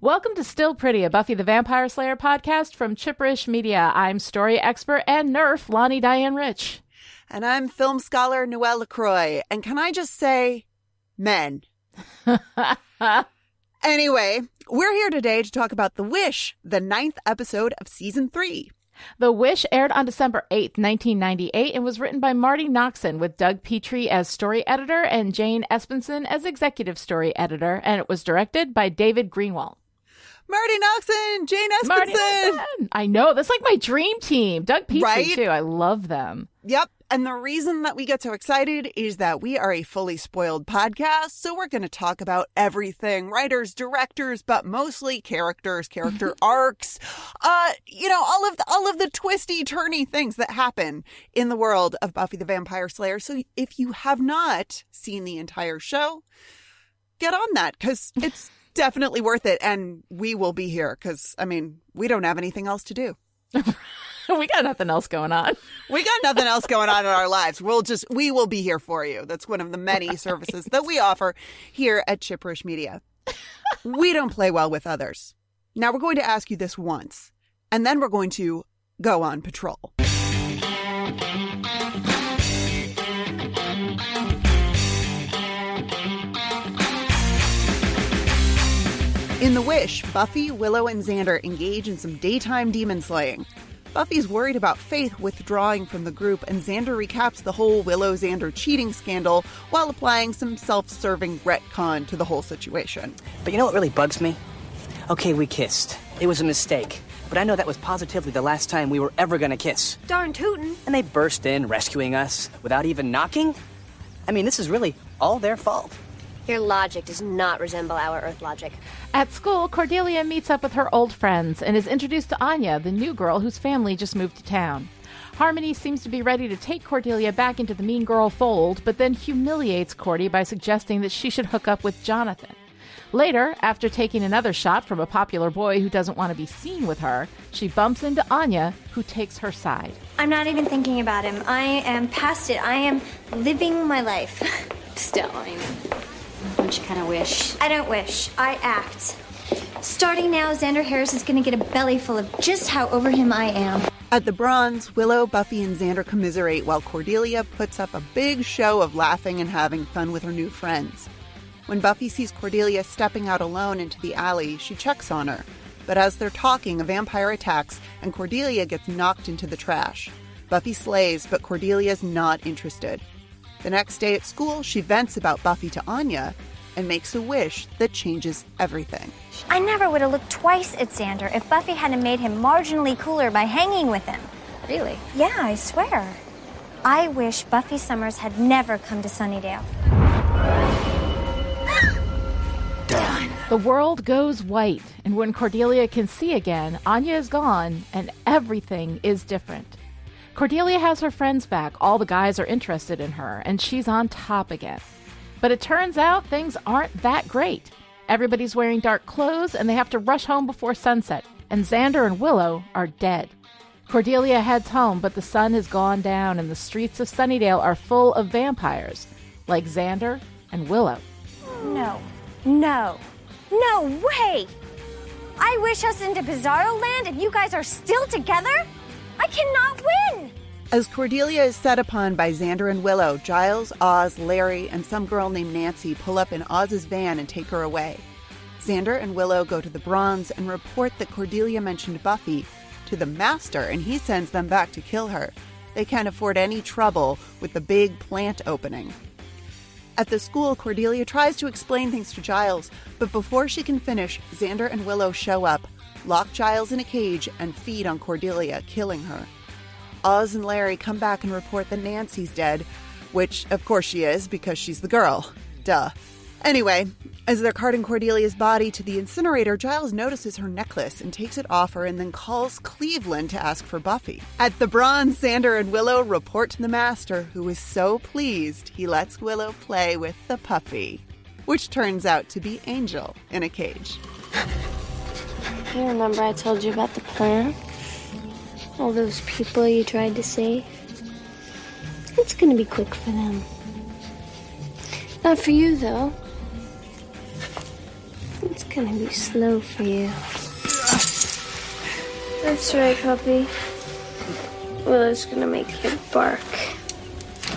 Welcome to Still Pretty, a Buffy the Vampire Slayer podcast from Chipperish Media. I'm story expert and nerf Lani Diane Rich. And I'm film scholar Noelle LaCroix. And can I just say, men. anyway, we're here today to talk about The Wish, the ninth episode of season three. The Wish aired on December 8th, 1998, and was written by Marti Noxon with Doug Petrie as story editor and Jane Espenson as executive story editor, and it was directed by David Greenwalt. Marti Noxon, Jane Espenson. Noxon. I know. That's like my dream team. Doug Petrie, right? too. I love them. Yep. And the reason that we get so excited is that we are a fully spoiled podcast. So we're going to talk about everything writers, directors, but mostly characters, character arcs, uh, you know, all of the, all of the twisty, turny things that happen in the world of Buffy the Vampire Slayer. So if you have not seen the entire show, get on that because it's definitely worth it. And we will be here because, I mean, we don't have anything else to do. we got nothing else going on. We got nothing else going on in our lives. We'll just we will be here for you. That's one of the many right. services that we offer here at Chipperish Media. we don't play well with others. Now we're going to ask you this once, and then we're going to go on patrol. In The Wish, Buffy, Willow, and Xander engage in some daytime demon slaying. Buffy's worried about Faith withdrawing from the group, and Xander recaps the whole Willow Xander cheating scandal while applying some self serving retcon to the whole situation. But you know what really bugs me? Okay, we kissed. It was a mistake. But I know that was positively the last time we were ever gonna kiss. Darn tootin'. And they burst in, rescuing us without even knocking? I mean, this is really all their fault. Your logic does not resemble our Earth logic. At school, Cordelia meets up with her old friends and is introduced to Anya, the new girl whose family just moved to town. Harmony seems to be ready to take Cordelia back into the mean girl fold, but then humiliates Cordy by suggesting that she should hook up with Jonathan. Later, after taking another shot from a popular boy who doesn't want to be seen with her, she bumps into Anya, who takes her side. I'm not even thinking about him. I am past it. I am living my life. Still, I mean. Don't you kind of wish? I don't wish. I act. Starting now, Xander Harris is going to get a belly full of just how over him I am. At the Bronze, Willow, Buffy, and Xander commiserate while Cordelia puts up a big show of laughing and having fun with her new friends. When Buffy sees Cordelia stepping out alone into the alley, she checks on her. But as they're talking, a vampire attacks and Cordelia gets knocked into the trash. Buffy slays, but Cordelia's not interested. The next day at school, she vents about Buffy to Anya and makes a wish that changes everything. I never would have looked twice at Xander if Buffy hadn't made him marginally cooler by hanging with him. Really? Yeah, I swear. I wish Buffy Summers had never come to Sunnydale. Done. The world goes white, and when Cordelia can see again, Anya is gone, and everything is different. Cordelia has her friends back, all the guys are interested in her, and she's on top again. But it turns out things aren't that great. Everybody's wearing dark clothes, and they have to rush home before sunset, and Xander and Willow are dead. Cordelia heads home, but the sun has gone down, and the streets of Sunnydale are full of vampires, like Xander and Willow. No, no, no way! I wish us into Bizarro Land, and you guys are still together? I cannot win! As Cordelia is set upon by Xander and Willow, Giles, Oz, Larry, and some girl named Nancy pull up in Oz's van and take her away. Xander and Willow go to the Bronze and report that Cordelia mentioned Buffy to the Master, and he sends them back to kill her. They can't afford any trouble with the big plant opening. At the school, Cordelia tries to explain things to Giles, but before she can finish, Xander and Willow show up, lock Giles in a cage, and feed on Cordelia, killing her. Oz and Larry come back and report that Nancy's dead, which, of course, she is because she's the girl. Duh. Anyway, as they're carting Cordelia's body to the incinerator, Giles notices her necklace and takes it off her and then calls Cleveland to ask for Buffy. At the Bronze, Xander and Willow report to the Master, who is so pleased he lets Willow play with the puppy, which turns out to be Angel in a cage. You remember I told you about the plan? All those people you tried to save? It's gonna be quick for them. Not for you, though. It's gonna be slow for you. That's right, puppy. Willow's gonna make you bark.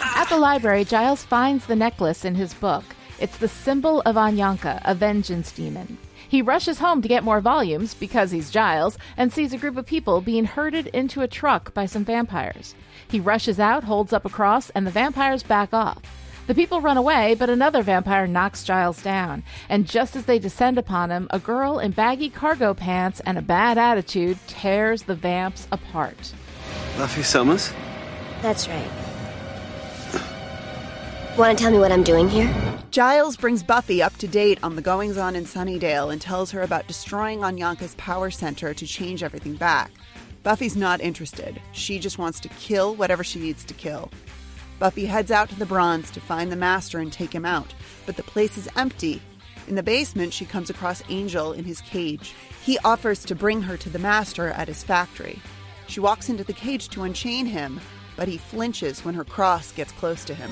At the library, Giles finds the necklace in his book. It's the symbol of Anyanka, a vengeance demon. He rushes home to get more volumes because he's Giles and sees a group of people being herded into a truck by some vampires. He rushes out, holds up a cross, and the vampires back off. The people run away, but another vampire knocks Giles down. And just as they descend upon him, a girl in baggy cargo pants and a bad attitude tears the vamps apart. Buffy Summers? That's right. Want to tell me what I'm doing here? Giles brings Buffy up to date on the goings on in Sunnydale and tells her about destroying Anyanka's power center to change everything back. Buffy's not interested. She just wants to kill whatever she needs to kill. Buffy heads out to the Bronze to find the Master and take him out, but the place is empty. In the basement, she comes across Angel in his cage. He offers to bring her to the Master at his factory. She walks into the cage to unchain him, but he flinches when her cross gets close to him.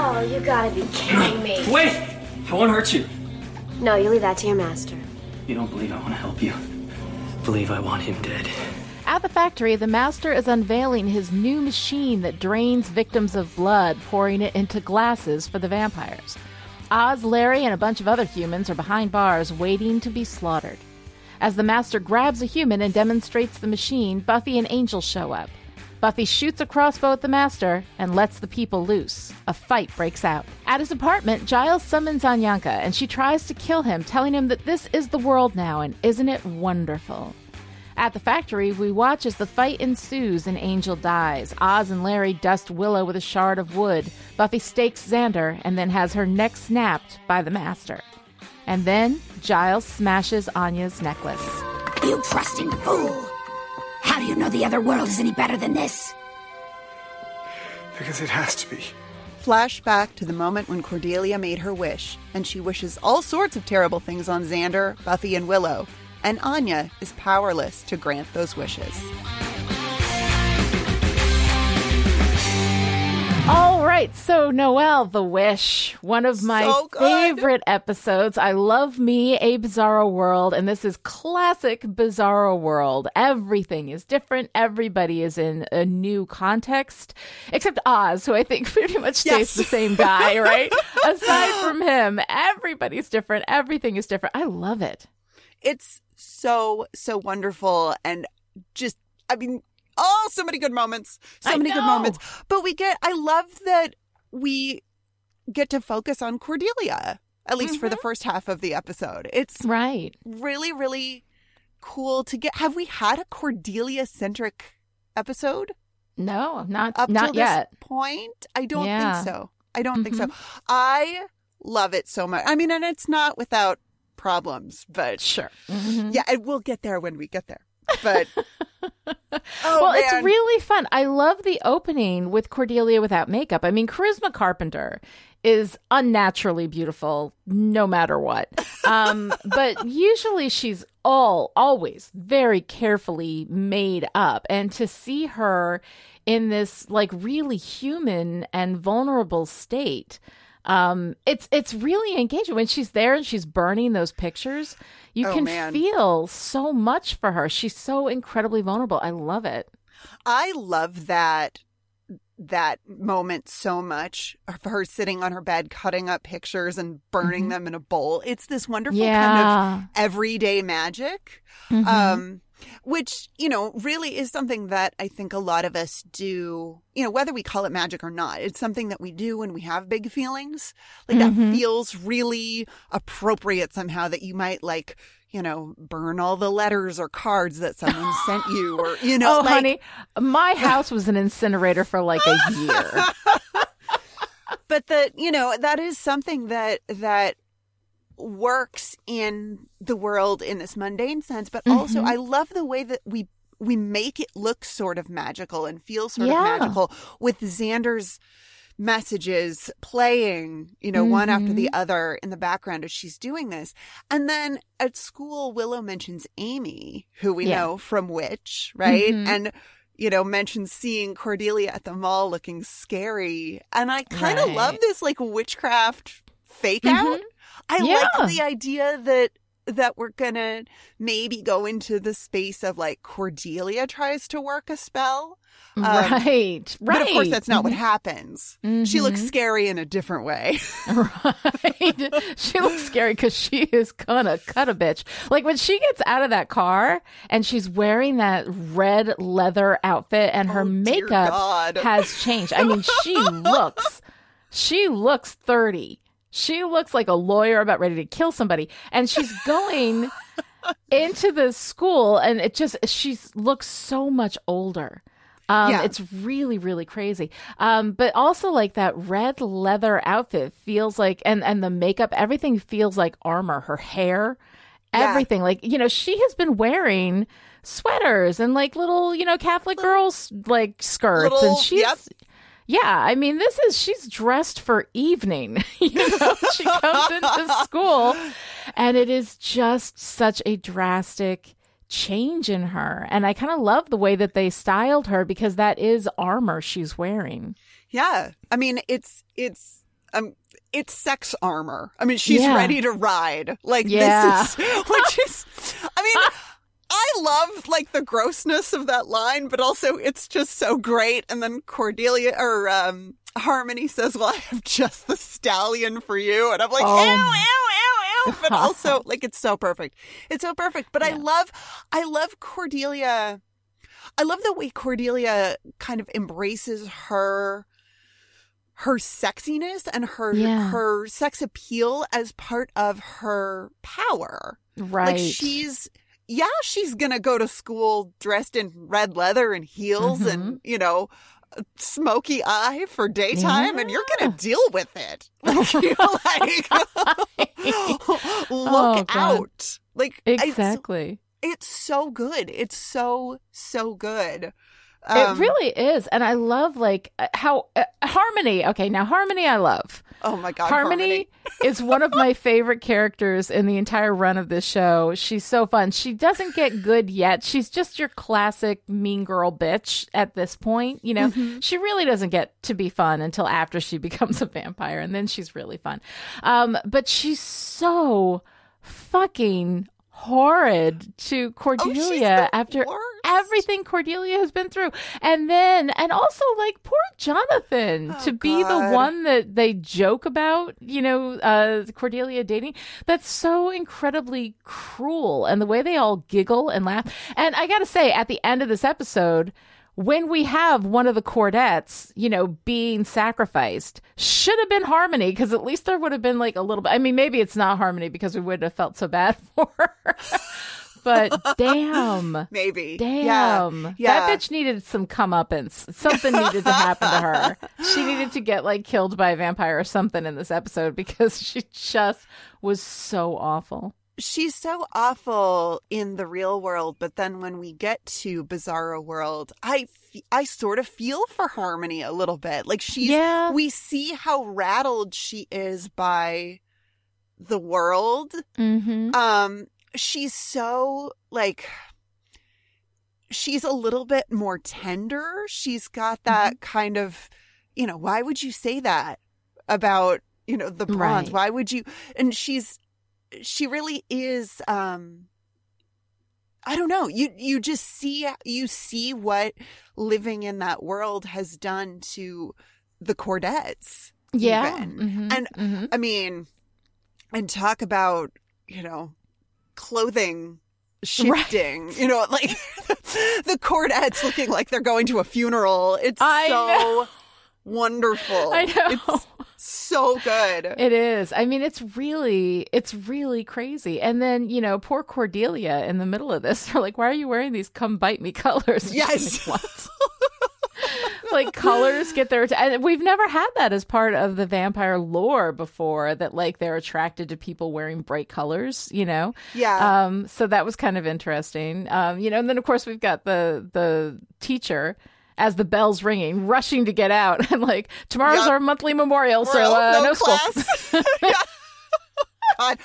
Oh, you gotta be kidding me. Wait! I won't hurt you. No, you leave that to your master. You don't believe I want to help you. Believe I want him dead. At the factory, the master is unveiling his new machine that drains victims of blood, pouring it into glasses for the vampires. Oz, Larry, and a bunch of other humans are behind bars waiting to be slaughtered. As the master grabs a human and demonstrates the machine, Buffy and Angel show up. Buffy shoots a crossbow at the master and lets the people loose. A fight breaks out. At his apartment, Giles summons Anyanka and she tries to kill him, telling him that this is the world now and isn't it wonderful? At the factory, we watch as the fight ensues and Angel dies. Oz and Larry dust Willow with a shard of wood. Buffy stakes Xander and then has her neck snapped by the Master. And then Giles smashes Anya's necklace. You trusting fool! How do you know the other world is any better than this? Because it has to be. Flashback to the moment when Cordelia made her wish, and she wishes all sorts of terrible things on Xander, Buffy, and Willow, and Anya is powerless to grant those wishes. All right, so Noel, The Wish, one of my So favorite episodes. I love me a Bizarro World, and this is classic Bizarro World. Everything is different. Everybody is in a new context, except Oz, who I think pretty much stays Yes. the same guy, right? Aside from him, everybody's different. Everything is different. I love it. It's so, so wonderful and just, I mean, oh, so many good moments. So I many good moments. But we get, I love that we get to focus on Cordelia, at least for the first half of the episode. It's Right. really, really cool to get. Have we had a Cordelia centric episode? No, not up not till yet. this point? I don't Yeah. Mm-hmm. think so. I don't think so. I love it so much. I mean, and it's not without problems, but Sure. Mhm. yeah, and we'll get there when we get there. But oh well, man, it's really fun. I love the opening with Cordelia without makeup. I mean, Charisma Carpenter is unnaturally beautiful no matter what. Um, but usually she's all always very carefully made up and to see her in this like really human and vulnerable state um it's it's really engaging when she's there and she's burning those pictures you Oh, can man. feel so much for her she's so incredibly vulnerable i love it I love that that moment so much of her sitting on her bed cutting up pictures and burning them in a bowl. It's this wonderful kind Mm-hmm. yeah Mm-hmm. of everyday magic. Um which, you know, really is something that I think a lot of us do, you know, whether we call it magic or not. It's something that we do when we have big feelings. Like Mm-hmm. that feels really appropriate somehow that you might like, you know, burn all the letters or cards that someone sent you or you know, oh like, honey my house was an incinerator for like a year but that you know that is something that that works in the world in this mundane sense but also Mm-hmm. i love the way that we we make it look sort of magical and feel sort Yeah. of magical with xander's messages playing you know one after Mm-hmm. the other in the background as she's doing this and then at school willow mentions amy who we Yeah. know from witch right Mhm. and you know mentions seeing cordelia at the mall looking scary and i kind of Right. love this like witchcraft fake out I Yeah. like the idea that that we're gonna maybe go into the space of like Cordelia tries to work a spell. Um, right, right. But of course, that's not what Mhm. happens. She looks Mhm. scary in a different way. right. she looks scary because she is gonna cut a bitch. Like when she gets out of that car and she's wearing that red leather outfit and her Oh, makeup has changed. I mean, she looks, she looks 30. She looks like a lawyer about ready to kill somebody. And she's going into the school and it just, she looks so much older. Um, Yeah. It's really, really crazy. Um, but also like that red leather outfit feels like, and, and the makeup, everything feels like armor. Her hair, Yeah. everything. Like, you know, she has been wearing sweaters and like little, you know, Catholic girls like skirts. Little- and she's, yep. Yeah, I mean, this is, she's dressed for evening. you know, she comes into school and it is just such a drastic change in her. And I kind of love the way that they styled her because that is armor she's wearing. yeah, I mean, it's it's um. It's sex armor. I mean, she's Yeah. ready to ride. Like Yeah. this is, which is, I mean, I love like the grossness of that line, but also it's just so great. And then Cordelia or um, Harmony says, "Well, I have just the stallion for you," and I'm like, Oh "Ew, ew, ew, ew!" But also, like, it's so perfect. It's so perfect. But I love, I love Cordelia. I love the way Cordelia kind of embraces her her sexiness and her Yeah. her sex appeal as part of her power. Right. Like she's yeah, she's gonna go to school dressed in red leather and heels Mm-hmm. and you know smoky eye for daytime and you're gonna deal with it. Like, like look Oh, out. Like it's- exactly. It's, so good. It's so so good. It Um, really is. And I love like uh, how uh, Harmony. Okay, now Harmony I love. Oh my god, Harmony, is one of my favorite characters in the entire run of this show. She's so fun. She doesn't get good yet. She's just your classic mean girl bitch at this point. You know, Mm-hmm. she really doesn't get to be fun until after she becomes a vampire, and then she's really fun. Um, but she's so fucking horrid to Cordelia the after worst. everything Cordelia has been through. And then, and also like poor Jonathan Oh, to be the one that they joke about, you know, uh, Cordelia dating. That's so incredibly cruel. And the way they all giggle and laugh. And I got to say, at the end of this episode, when we have one of the Cordettes, you know, being sacrificed, should have been Harmony because at least there would have been like a little bit. I mean, maybe it's not Harmony because we wouldn't have felt so bad for her. but damn. Maybe. Damn. Yeah. yeah. That bitch needed some comeuppance. Something needed to happen to her. She needed to get like killed by a vampire or something in this episode because she just was so awful. She's so awful in the real world, but then when we get to Bizarro World, I f- I sort of feel for Harmony a little bit. Like she's Yeah. we see how rattled she is by the world. Mm-hmm. Um she's so like she's a little bit more tender. She's got that Mm-hmm. kind of, you know, why would you say that about, you know, the bronze? Right. Why would you and she's she really is um I don't know. You you just see you see what living in that world has done to the Cordettes. Yeah. Mhm. And Mhm. I mean, and talk about, you know, clothing shifting, you know, like the Cordettes looking like they're going to a funeral. It's I so know. wonderful. I know. It's so good. It is. I mean, it's really, it's really crazy. And then, you know, poor Cordelia in the middle of this, they're like, why are you wearing these come bite me colors? And Yes. like, what? like colors get their, and we've never had that as part of the vampire lore before that like they're attracted to people wearing bright colors, you know? Yeah. Um, so that was kind of interesting. Um, you know, and then of course we've got the, the teacher as the bell's ringing, rushing to get out and like, tomorrow's Yup. our monthly memorial. So, uh, no, school. class. God,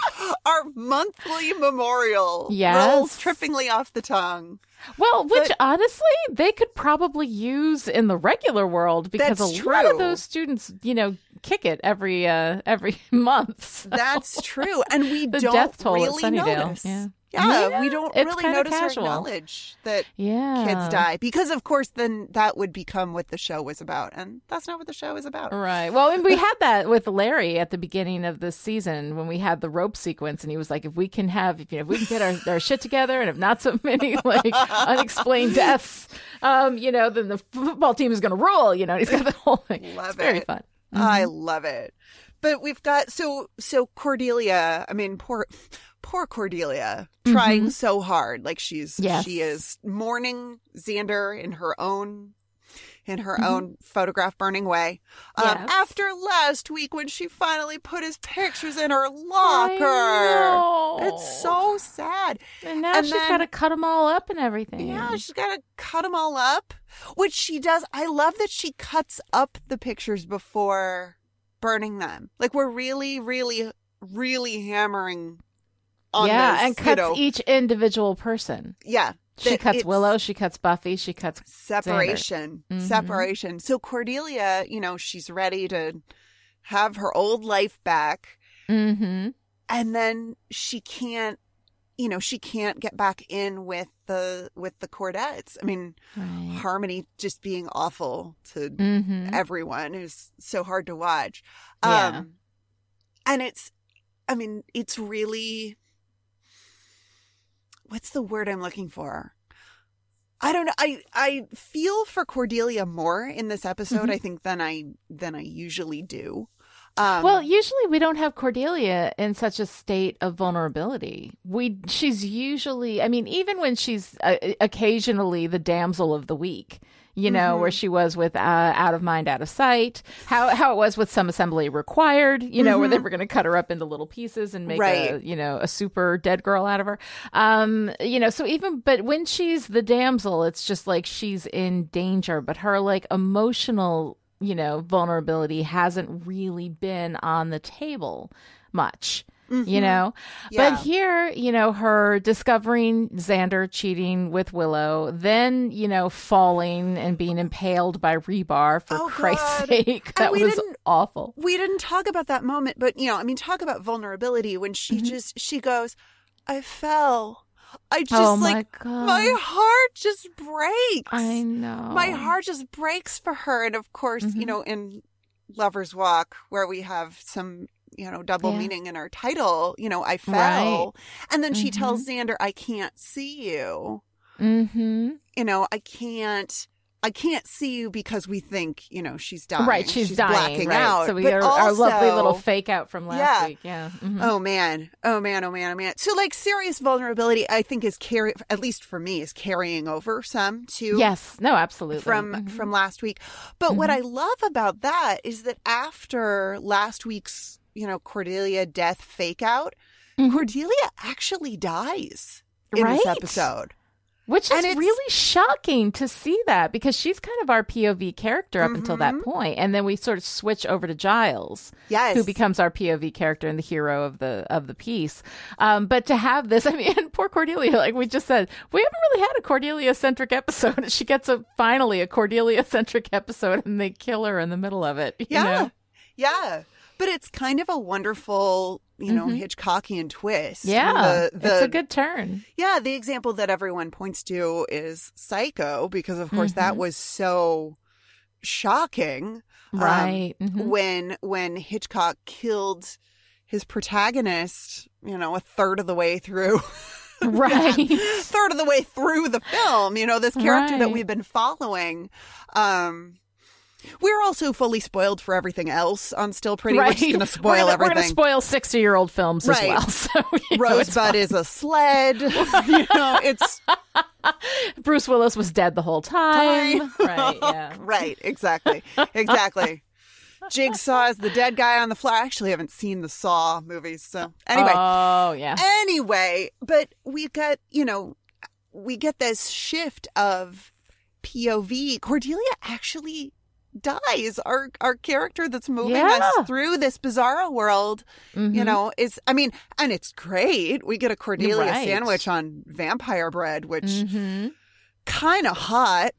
our monthly memorial Yes. rolls trippingly off the tongue. Well, which But- honestly, they could probably use in the regular world because a lot of those students, you know, kick it every uh every month. so That's true, and we The don't death toll at really Sunnydale, notice. yeah. Yeah, Yeah, we don't really notice casual. or acknowledge that Yeah. kids die because, of course, then that would become what the show was about, and that's not what the show is about. Right. Well, and we had that with Larry at the beginning of this season when we had the rope sequence, and he was like, "If we can have, you know, if we can get our, our shit together, and if not so many like unexplained deaths, um, you know, then the football team is going to rule." You know, he's got the whole thing. Love it's very it. fun. I love it. But we've got so so Cordelia. I mean, poor poor Cordelia, trying so hard. Like she's Yes. she is mourning Xander in her own in her own photograph burning way. Um, Yes. After last week when she finally put his pictures in her locker, it's so sad. And now And she's got to cut them all up and everything. Yeah, she's got to cut them all up, which she does. I love that she cuts up the pictures before burning them. Like we're really, really, really hammering yeah, this, and you cuts know- each individual person. yeah, She cuts Willow. She cuts Buffy. She cuts Separation, Mhm. separation. So Cordelia, you know, she's ready to have her old life back, Mm-hmm. and then she can't. You know, she can't get back in with the with the Cordettes. I mean, Right. Harmony just being awful to Mm-hmm. everyone is so hard to watch. Yeah. Um and it's I mean, it's really what's the word I'm looking for? I don't know. I I feel for Cordelia more in this episode, I think, than I than I usually do. Um Mm-hmm. well, usually we don't have Cordelia in such a state of vulnerability. We she's usually, I mean, even when she's uh, occasionally the damsel of the week, you know, Mm-hmm. where she was with uh, out of mind, out of sight. How how it was with some assembly required, you know, where they were going to cut her up into little pieces and make a Mm-hmm. You know a super dead girl out of her. Um, you know, so even but when she's the damsel, it's just like she's in danger, but her like emotional you know vulnerability hasn't really been on the table much. You know, Mm-hmm. Yeah. but here, you know, her discovering Xander cheating with Willow, then, you know, falling and being impaled by rebar for Oh, Christ's God. sake. That was awful. we didn't talk about that moment, but you know, I mean, talk about vulnerability when she Mm-hmm. just she goes, "I fell." I just Oh, my like God. my heart just breaks. I know. my heart just breaks for her, and of course, Mm-hmm. you know, in Lovers Walk, where we have some you know double Yeah. meaning in our title, you know, I fell, Right. and then she Mhm. tells Xander, "I can't see you." Mm-hmm. You know, I can't. I can't see you because we think, you know, she's dying. Right, she's, dying. blacking right. out. So we But got our, our lovely little fake out from last Yeah. week. Yeah. Mhm. Oh man, oh man, oh man, oh man. So like serious vulnerability, I think is carry at least for me is carrying over some too. Yes. No, absolutely. From Mhm. from last week. But what I love about that is that after last week's, you know, Cordelia death fake out, Cordelia actually dies in this Mm-hmm. Episode. Which is really shocking to see that because she's kind of our POV character up until that Mm-hmm. point, and then we sort of switch over to Giles, Yes. who becomes our POV character and the hero of the of the piece. Um, but to have this, I mean, and poor Cordelia, like we just said, we haven't really had a Cordelia centric episode. She gets a finally a Cordelia centric episode, and they kill her in the middle of it. You Yeah. know? Yeah. But it's kind of a wonderful, you know, Hitchcockian twist. Mm-hmm. yeah, the- the- it's a good turn. Yeah, the example that everyone points to is Psycho because of course that was so shocking. um, Right. Mhm. when when Hitchcock killed his protagonist, you know, a third of the way through Right. third of the way through the film, you know, this character that we've been following. Um we're also fully spoiled for everything else on Still Pretty. We're just going to spoil we're gonna, everything. We're going to spoil sixty-year-old films Right. as well. So you know, it's Rosebud is a sled. you know, it's Bruce Willis was dead the whole time. Time. right. Yeah. right, exactly. Exactly. Jigsaw is the dead guy on the floor. I actually haven't seen the Saw movies, so anyway. Oh yeah. anyway, but we got, you know, we get this shift of POV. Cordelia actually dies. Our our character that's moving Yeah. us through this bizarro world, you Mhm. know, is I mean, and it's great. We get a Cordelia Right. sandwich on vampire bread, which Mhm. kind of hot.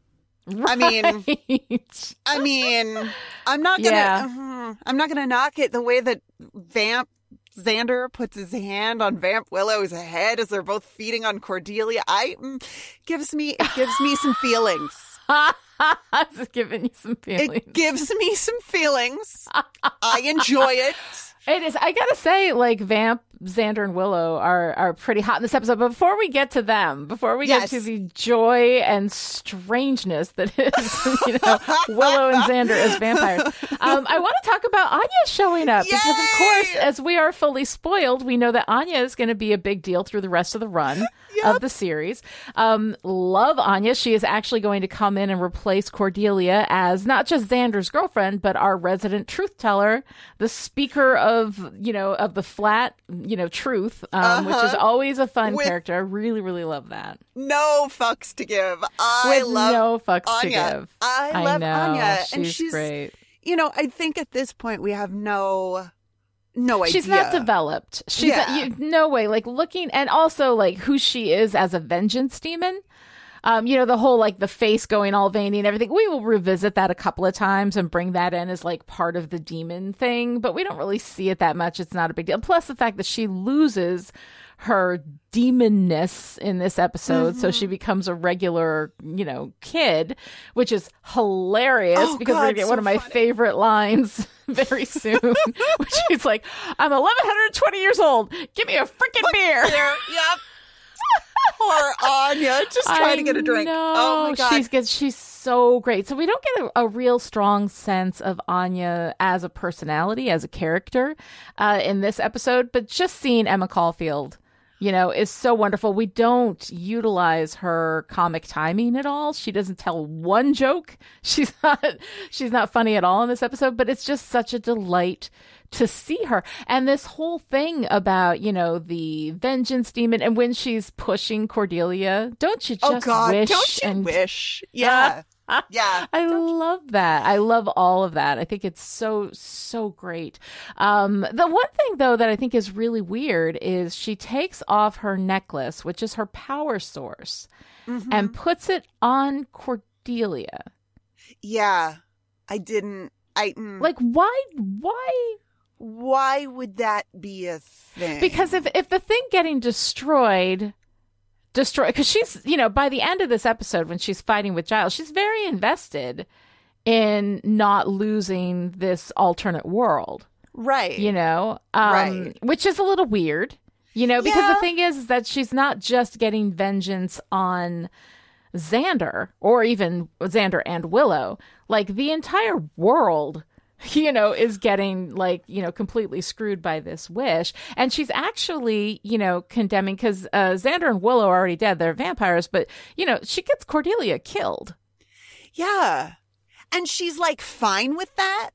I mean, I mean, I'm not gonna, Yeah. Mhm. I'm not gonna knock it the way that Vamp Xander puts his hand on Vamp Willow's head as they're both feeding on Cordelia. I mm, gives me it gives me some feelings. Just giving you some feelings. It gives me some feelings. I enjoy it. It is. I gotta say, like Vamp, Xander, and Willow are are pretty hot in this episode. But before we get to them, before we Yes. get to the joy and strangeness that is, you know, Willow and Xander as vampires, um, I want to talk about Anya showing up because, of course, as we are fully spoiled, we know that Anya is going to be a big deal through the rest of the run of the series. Um, love Anya. She is actually going to come in and replace Cordelia as not just Xander's girlfriend, but our resident truth teller, the speaker of you know of the flat you know truth, um, which is always a fun Uh-huh. With- character. I really really love that. No fucks to give. I With love no fucks to Anya. give. I love know Anya, she's, and she's great. You know, I think at this point we have no no idea. She's not developed. She's Yeah. you, no way. Like looking, and also like who she is as a vengeance demon. Um, you know the whole like the face going all veiny and everything. We will revisit that a couple of times and bring that in as like part of the demon thing, but we don't really see it that much. It's not a big deal. Plus the fact that she loses her demonness in this episode, so Mm-hmm. she becomes a regular, you know, kid, which is hilarious Oh, because we're gonna get so one of my funny. favorite lines very soon, which is like, "I'm 1120 years old. Give me a freaking beer." Yep. Poor Anya, just trying to get a drink. I Oh my god. she's good. She's so great. So we don't get a, a real strong sense of Anya as a personality, as a character, uh, in this episode. But just seeing Emma Caulfield, you know, is so wonderful. We don't utilize her comic timing at all. She doesn't tell one joke. She's not. She's not funny at all in this episode. But it's just such a delight to see her and this whole thing about you know the vengeance demon and when she's pushing cordelia don't you just oh god, wish don't you and wish? Yeah. yeah. I love that. I love all of that. I think it's so so great. Um, the one thing though that I think is really weird is she takes off her necklace, which is her power source, Mm-hmm. and puts it on Cordelia. Yeah. I didn't I mm, Like why? Why? Why would that be a thing? Because if if the thing getting destroyed destroy because she's you know by the end of this episode when she's fighting with Giles she's very invested in not losing this alternate world right. you know um Right. which is a little weird you know because Yeah. the thing is, is that she's not just getting vengeance on Xander or even Xander and Willow like the entire world you know is getting like you know completely screwed by this wish and she's actually you know condemning because uh, Xander and Willow are already dead they're vampires but you know she gets Cordelia killed Yeah. And she's like fine with that.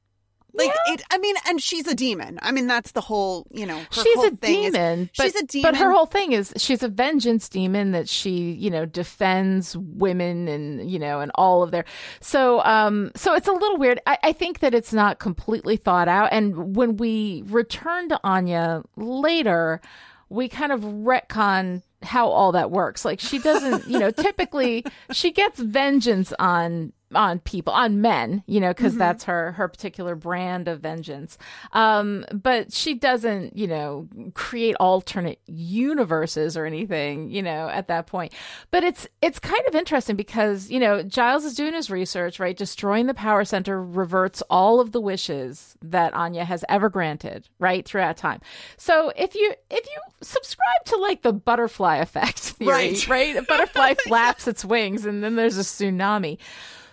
Like it I mean and she's a demon. I mean that's the whole, you know, her she's whole a thing is- demon, but, she's a demon. But her whole thing is she's a vengeance demon that she, you know, defends women and you know and all of their. So, um, so it's a little weird. I, I think that it's not completely thought out. And when we return to Anya later, we kind of retcon how all that works. Like she doesn't, you know, typically she gets vengeance on on people on men you know because that's her her particular brand of vengeance. Um but she doesn't you know create alternate universes or anything you know at that point. But it's it's kind of interesting because you know giles is doing his research right? Destroying the power center reverts all of the wishes that anya has ever granted right throughout time. So if you if you subscribe to like the butterfly effect theory Right. right? A butterfly flaps its wings and then there's a tsunami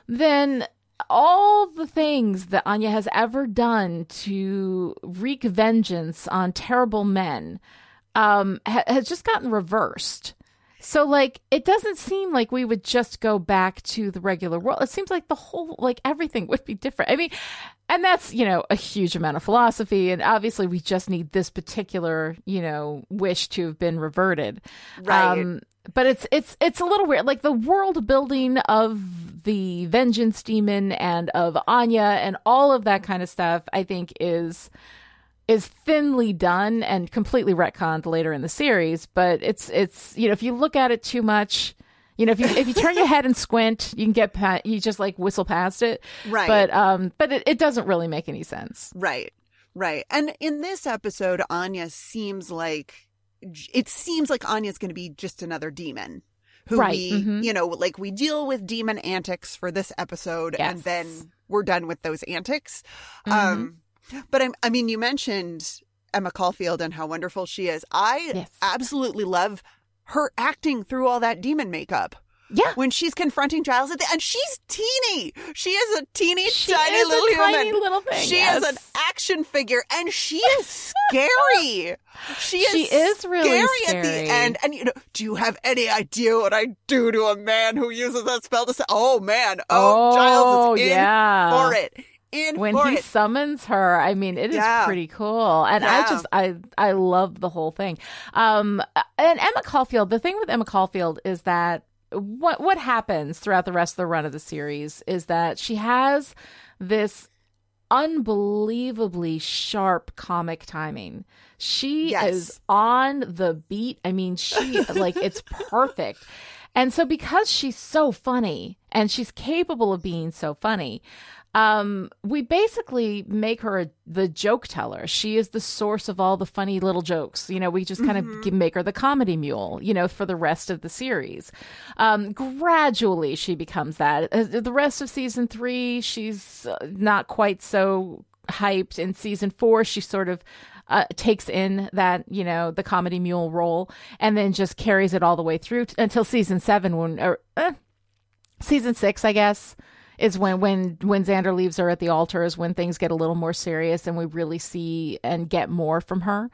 then all the things that Anya has ever done to wreak vengeance on terrible men um, ha- has just gotten reversed. So, like, it doesn't seem like we would just go back to the regular world. It seems like the whole, like, everything would be different. I mean, and that's, you know, a huge amount of philosophy. And obviously, we just need this particular, you know, wish to have been reverted. Right. But it's it's it's a little weird. Like the world building of the vengeance demon and of Anya and all of that kind of stuff, I think is is thinly done and completely retconned later in the series. But it's it's you know if you look at it too much, You know, if you if you turn your head and squint, you can get pa- you just like whistle past it. Right. But um, but it, it doesn't really make any sense. Right. Right. And in this episode, Anya seems like it seems like Anya's going to be just another demon. Who Right, we, mhm. you know, like we deal with demon antics for this episode and then we're done with those antics. Mhm. Um, but I'm, I mean, you mentioned Emma Caulfield and how wonderful she is. I Yes. absolutely love her acting through all that demon makeup. Yeah. When she's confronting Giles at the and she's teeny. She is a teeny She tiny is a little human. tiny little thing, She yes. is an action figure and she is scary. she is She is really scary, at the end. And you know, do you have any idea what I do to a man who uses that spell to say, "Oh man, oh, Giles is in yeah. for it." In when he it. summons her i mean it is Yeah. pretty cool and i just i i love the whole thing um and emma caulfield the thing with emma caulfield is that what what happens throughout the rest of the run of the series is that she has this unbelievably sharp comic timing. She Yes. is on the beat. I mean she like it's perfect. And so because she's so funny and she's capable of being so funny um, we basically make her a, the joke teller. She is the source of all the funny little jokes. You know, we just kind of make her the comedy mule, you know, for the rest of the series. Um, gradually, she becomes that. Uh, The rest of season three, she's uh, not quite so hyped. In season four, she sort of uh, takes in that you know the comedy mule role, and then just carries it all the way through t- until season seven, when or uh, season six, I guess, is when when when Xander leaves her at the altar is when things get a little more serious and we really see and get more from her.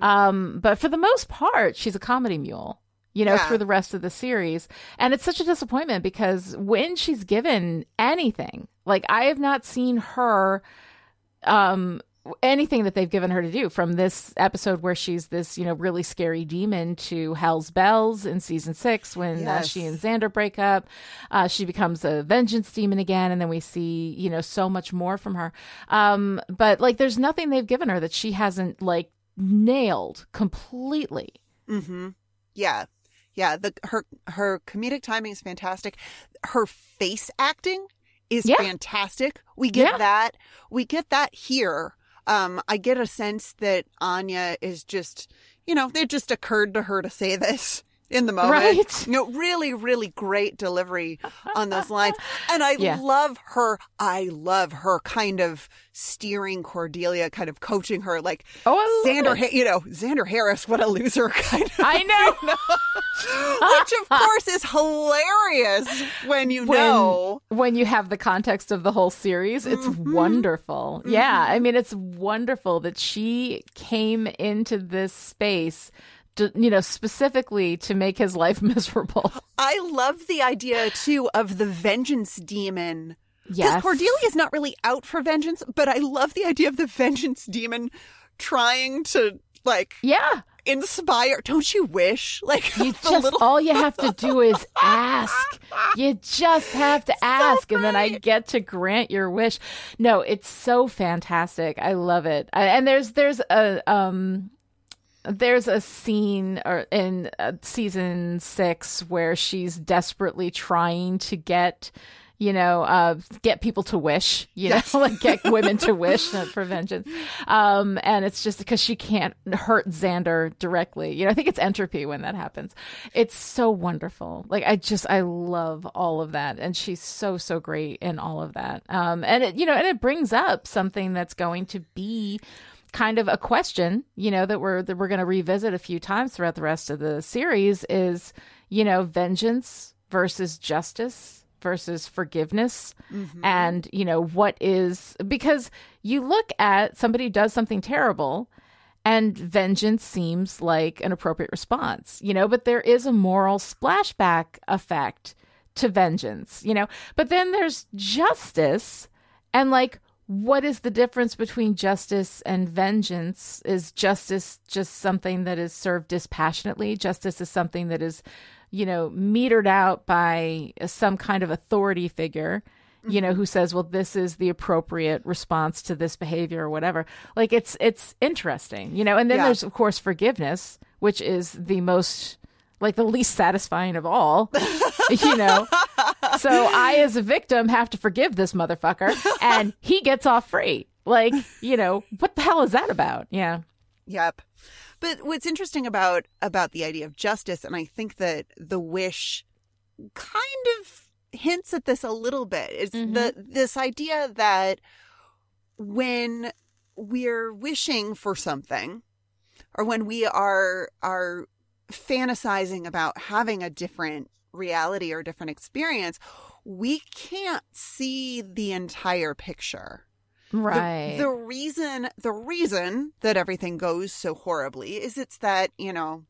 Um, but for the most part, she's a comedy mule. You know, Yeah. through the rest of the series. And it's such a disappointment because when she's given anything, like I have not seen her um anything that they've given her to do from this episode where she's this you know really scary demon to hell's bells in season six when uh, she and xander break up uh, she becomes a vengeance demon again and then we see you know so much more from her um but like there's nothing they've given her that she hasn't like nailed completely Mm-hmm. Yeah. Yeah. The her her comedic timing is fantastic. Her face acting is Yeah. fantastic. We get Yeah. that. We get that here. Um, I get a sense that Anya is just, you know, it just occurred to her to say this in the moment. Right. You know, really, really great delivery on those lines. And I Yeah. love her. I love her kind of steering Cordelia, kind of coaching her like Oh, Xander. Ha- you know, Xander Harris, what a loser kind of i know which of course is hilarious when you when, know. when you have the context of the whole series it's Mm-hmm. wonderful yeah i mean it's wonderful that she came into this space to, you know specifically to make his life miserable. I love the idea too of the vengeance demon. Because yes. Cordelia's not really out for vengeance, but I love the idea of the vengeance demon trying to like yeah. inspire. Don't you wish? Like you just little all you have to do is ask. You just have to ask and then i get to grant your wish. No it's so fantastic. I love it. I, and there's there's a um there's a scene or in uh, season six where she's desperately trying to get you know uh get people to wish you know like get women to wish for vengeance. Um and it's just because she can't hurt xander directly. You know i think it's entropy when that happens. It's so wonderful. Like i just i love all of that. And she's so so great in all of that. Um and it you know and it brings up something that's going to be kind of a question, you know, that we're that we're going to revisit a few times throughout the rest of the series is, you know, vengeance versus justice versus forgiveness mm-hmm. and, you know, what is because you look at somebody does something terrible and vengeance seems like an appropriate response, you know, but there is a moral splashback effect to vengeance, you know. But then there's justice and like what is the difference between justice and vengeance? Is justice just something that is served dispassionately? Justice is something that is, you know, metered out by some kind of authority figure, you know, mm-hmm. who says, well, this is the appropriate response to this behavior or whatever. Like it's it's interesting, you know, and then Yeah. there's of course forgiveness, which is the most like the least satisfying of all, you know. So I, as a victim, have to forgive this motherfucker, and he gets off free. Like, you know, what the hell is that about? Yeah. Yep. But what's interesting about about the idea of justice, and I think that the wish kind of hints at this a little bit, is the mm-hmm. this idea that when we're wishing for something, or when we are are fantasizing about having a different reality or different experience, we can't see the entire picture. Right. The, reason the reason that everything goes so horribly is it's that, you know,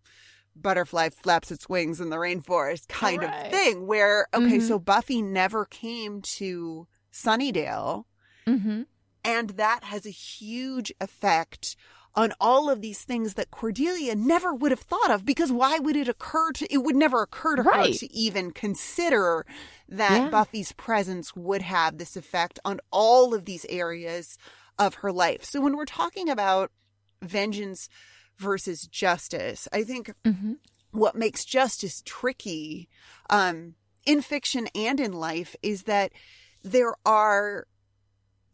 butterfly flaps its wings in the rainforest kind Right. of thing where okay, Mhm. so Buffy never came to Sunnydale mm-hmm. and that has a huge effect on all of these things that Cordelia never would have thought of because why would it occur to it would never occur to her to even consider that Yeah. Buffy's presence would have this effect on all of these areas of her life. So when we're talking about vengeance versus justice, I think Mm-hmm. what makes justice tricky um, in fiction and in life is that there are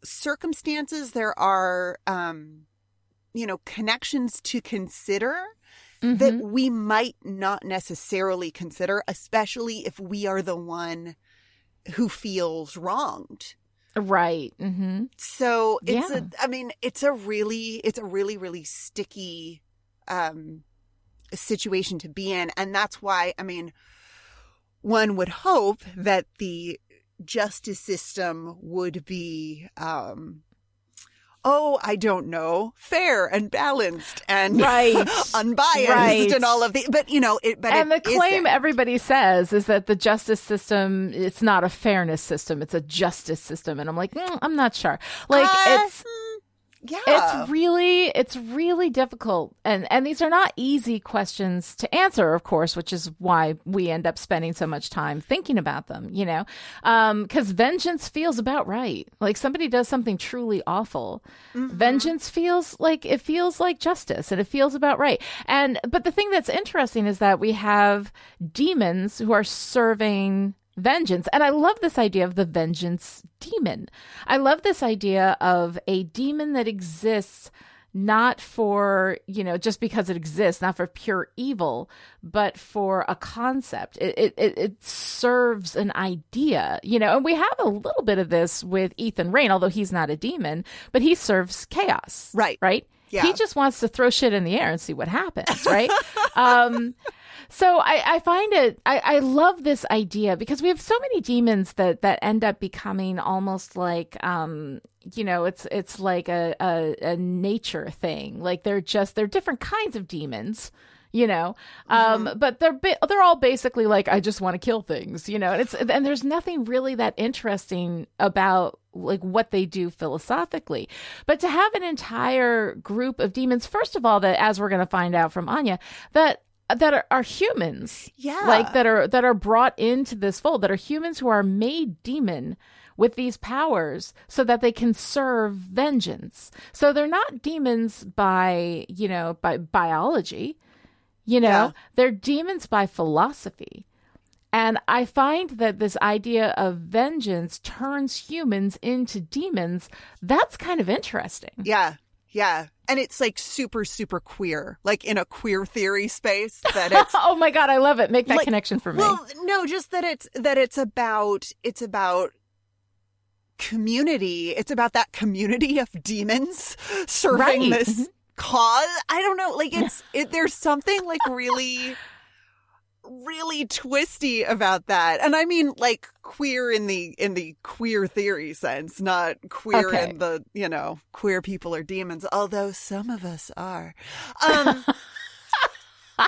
circumstances, there are, um, you know, connections to consider that Mm-hmm. we might not necessarily consider, especially if we are the one who feels wronged. Right. Mm-hmm. So it's Yeah. a, I mean, it's a really, it's a really, really sticky, um, situation to be in. And that's why, I mean, one would hope that the justice system would be, um, oh, I don't know, fair and balanced and Right. unbiased Right. and all of the, but you know, it, but and the claim isn't. everybody says is that the justice system it's not a fairness system it's a justice system and i'm like mm, i'm not sure like Uh, it's yeah. it's really it's really difficult. And and these are not easy questions to answer of course which is why we end up spending so much time thinking about them you know? Um because vengeance feels about right. Like somebody does something truly awful. Vengeance feels like it feels like justice and it feels about right. And but the thing that's interesting is that we have demons who are serving vengeance. And I love this idea of the vengeance demon. I love this idea of a demon that exists not for, you know, just because it exists, not for pure evil, but for a concept. It, it, it, serves an idea, you know, and we have a little bit of this with Ethan Rayne, although he's not a demon, but he serves chaos. Right. Right. Yeah. He just wants to throw shit in the air and see what happens. Right. um, so I, I find it I, I love this idea because we have so many demons that that end up becoming almost like um you know it's it's like a, a, a nature thing. Like they're just they're different kinds of demons you know? Um but they're ba- they're all basically like i just want to kill things you know? And it's and there's nothing really that interesting about like what they do philosophically. But to have an entire group of demons first of all that as we're going to find out from anya that that are, are humans Yeah. like that are that are brought into this fold that are humans who are made demon with these powers so that they can serve vengeance so they're not demons by you know by biology you know Yeah. they're demons by philosophy and i find that this idea of vengeance turns humans into demons that's kind of interesting Yeah. Yeah. And it's like super, super queer, like in a queer theory space that it's oh my god i love it make that like- connection for me Well, no, just that it's that it's about it's about community. It's about that community of demons serving Right. Mm-hmm. this cause. I don't know, like it's it there's something like really really twisty about that. And I mean like queer in the in the queer theory sense, not queer Okay. in the, you know, queer people are demons, although some of us are. Um no,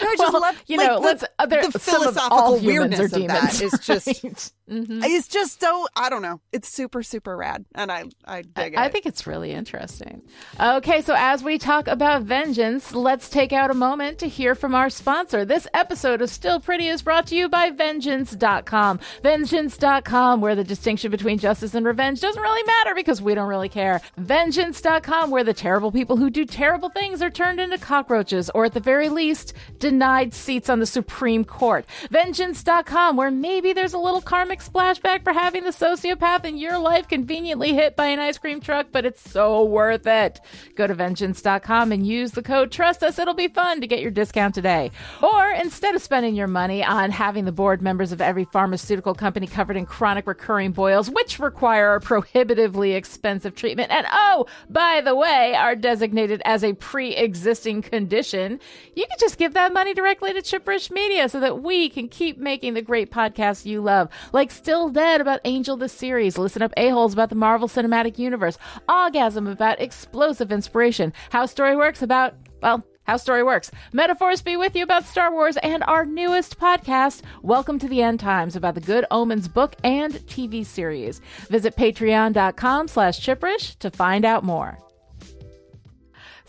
I just Well, love you like, know, the- let's uh, there, the philosophical weirdness of that is just Mhm. it's just so I don't know. It's super super rad, and I I dig it. I think it's really interesting. Okay, so as we talk about vengeance, let's take out a moment to hear from our sponsor. This episode of Still Pretty is brought to you by Vengeance.com. Vengeance.com, where the distinction between justice and revenge doesn't really matter because we don't really care. Vengeance.com, where the terrible people who do terrible things are turned into cockroaches, or at the very least, denied denied seats on the Supreme Court. Vengeance.com, where maybe there's a little karmic splashback for having the sociopath in your life conveniently hit by an ice cream truck, but it's so worth it. Go to vengeance.com and use the code Trust Us. It'll be fun to get your discount today. Or instead of spending your money on having the board members of every pharmaceutical company covered in chronic recurring boils, which require a prohibitively expensive treatment, and oh, by the way, are designated as a pre existing condition, you can just give that money directly to Chipperish Media so that we can keep making the great podcasts you love, like Still Dead about Angel the series, Listen Up A-Holes about the Marvel Cinematic Universe, Orgasm about explosive inspiration, How Story Works about, well, how Story Works. Metaphors be with you about Star Wars and our newest podcast, Welcome to the End Times, about the Good Omens book and TV series. Visit patreon.com slash chipperish to find out more.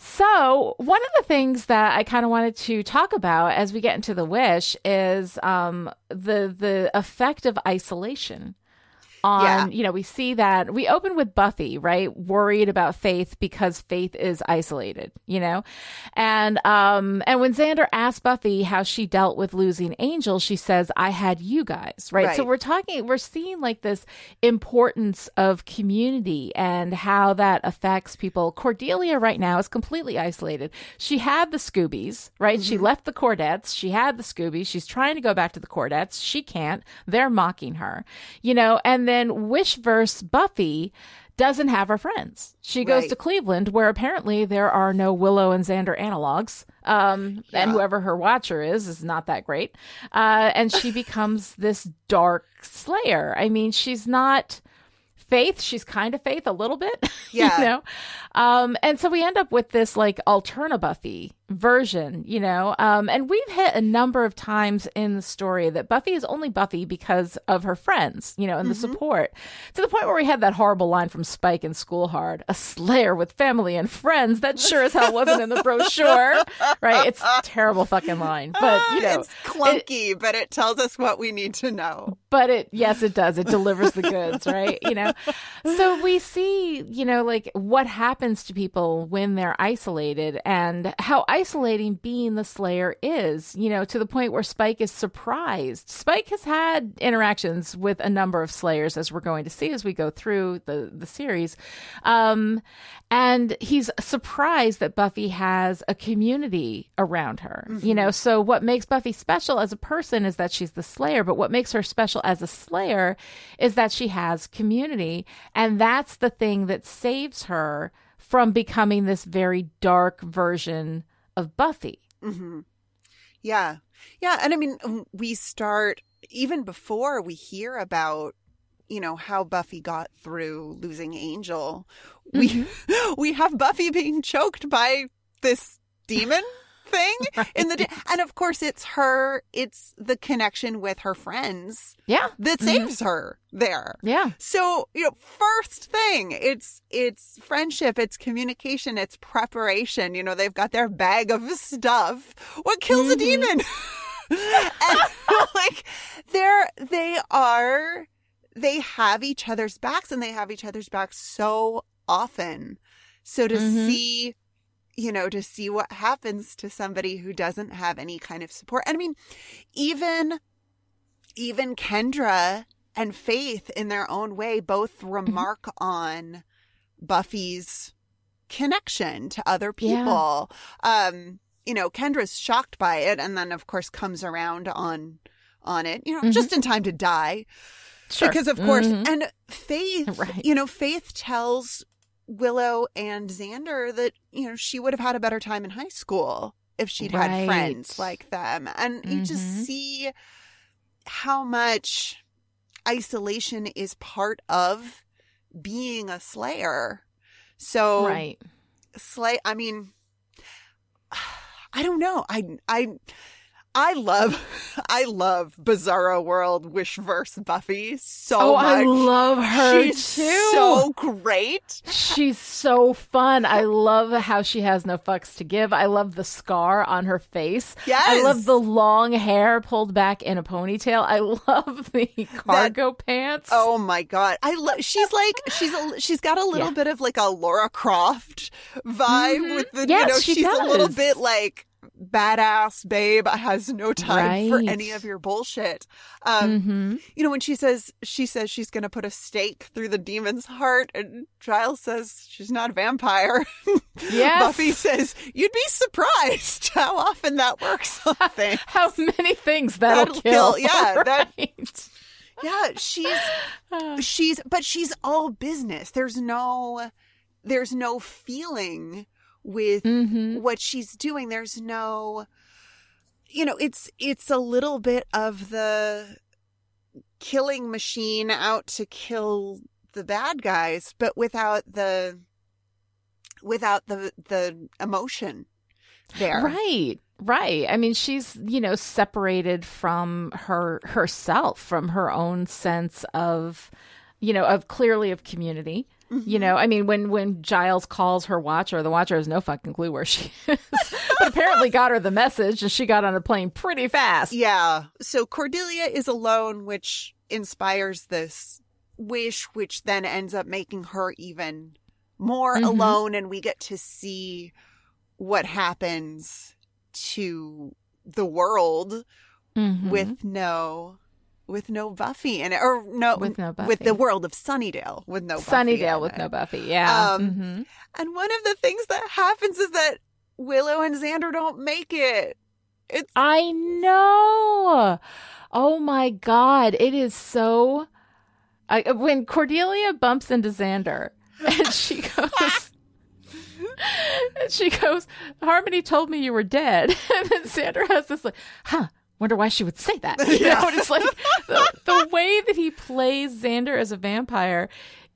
So, one of the things that I kind of wanted to talk about as we get into the wish is um, the the effect of isolation on Yeah. you know we see that we open with buffy right? Worried about faith because faith is isolated you know? And um and when xander asked buffy how she dealt with losing angel she says i had you guys right, so we're talking we're seeing like this importance of community and how that affects people. Cordelia right now is completely isolated. She had the scoobies right? She left the cordettes. She had the scoobies. She's trying to go back to the cordettes. She can't. They're mocking her you know? And then wishverse buffy doesn't have her friends. She goes Right. to cleveland where apparently there are no willow and xander analogs. Um and whoever her watcher is is not that great. Uh and she becomes this dark slayer. I mean she's not faith. She's kind of faith a little bit Yeah. you know? Um and so we end up with this like alterna buffy version you know? Um and we've hit a number of times in the story that buffy is only buffy because of her friends you know and the support. To the point where we had that horrible line from spike in school hard a slayer with family and friends. That sure as hell wasn't in the brochure right? It's a terrible fucking line. But you know it's clunky, but it tells us what we need to know. but it yes it does. It delivers the goods right? You know? So we see you know like what happens to people when they're isolated and how isolating being the slayer is you know to the point where spike is surprised. Spike has had interactions with a number of slayers as we're going to see as we go through the the series. Um and he's surprised that buffy has a community around her you know? So what makes buffy special as a person is that she's the slayer but what makes her special as a slayer is that she has community. And that's the thing that saves her from becoming this very dark version of buffy mm-hmm. Yeah. Yeah. And I mean, we start even before we hear about, you know, how Buffy got through losing Angel. We, mm-hmm. we have Buffy being choked by this demon thing in the, de- and of course it's her, it's the connection with her friends yeah that saves her there. yeah So, you know, first thing, it's it's friendship, it's communication, it's preparation. You know, they've got their bag of stuff. What kills a demon? and like they're they are they have each other's backs and they have each other's backs so often. So to Mhm. see you know, to see what happens to somebody who doesn't have any kind of support. And I mean, even even Kendra and Faith, in their own way, both remark on Buffy's connection to other Yeah. people. Um, you know, Kendra's shocked by it, and then of course comes around on on it. You know, Mhm. just in time to die, sure because of course, Mhm. and Faith, Right. you know, Faith tells Willow and Xander that you know she would have had a better time in high school if she'd had friends like them, and you just Mhm. see how much isolation is part of being a slayer. So right slay I mean I don't know. I I I love I love Bizarro World Wishverse Buffy so oh much. i love her She's too so great. She's so fun. I love how she has no fucks to give. I love the scar on her face. Yes. I love the long hair pulled back in a ponytail. I love the cargo pants. Oh my god. I love she's like she's a, she's got a little Yeah. bit of like a Lara Croft vibe Mhm. with the you know she she's a little bit like badass babe has no time for any of your bullshit. Um, hmm you know, when she says she says she's going to put a stake through the demon's heart, and Giles says she's not a vampire. Yes. Buffy says you'd be surprised how often that works on things. How many things that'll, That'll kill? kill, yeah, that- Yeah, she's she's but she's all business. There's no there's no feeling with Mhm. what she's doing. There's no you know, it's it's a little bit of the killing machine out to kill the bad guys, but without the without the the emotion there. Right. Right. I mean, she's, you know, separated from her herself, from her own sense of, you know, of clearly of community. You know, I mean, when when Giles calls her watcher, the watcher has no fucking clue where she is, but apparently got her the message, and she got on a plane pretty fast. Yeah. So Cordelia is alone, which inspires this wish, which then ends up making her even more Mhm. alone. And we get to see what happens to the world Mhm. with no. With no Buffy in it, or no, With no Buffy. with the world of Sunnydale, with no Buffy Sunnydale with it. no Buffy. Yeah. Um, Mhm. And one of the things that happens is that Willow and Xander don't make it. It's I know. Oh my god, it is so. I, when Cordelia bumps into Xander, and she goes, and she goes, Harmony told me you were dead, and then Xander has this like, huh. Wonder why she would say that. You know, and it's like the, the way that he plays Xander as a vampire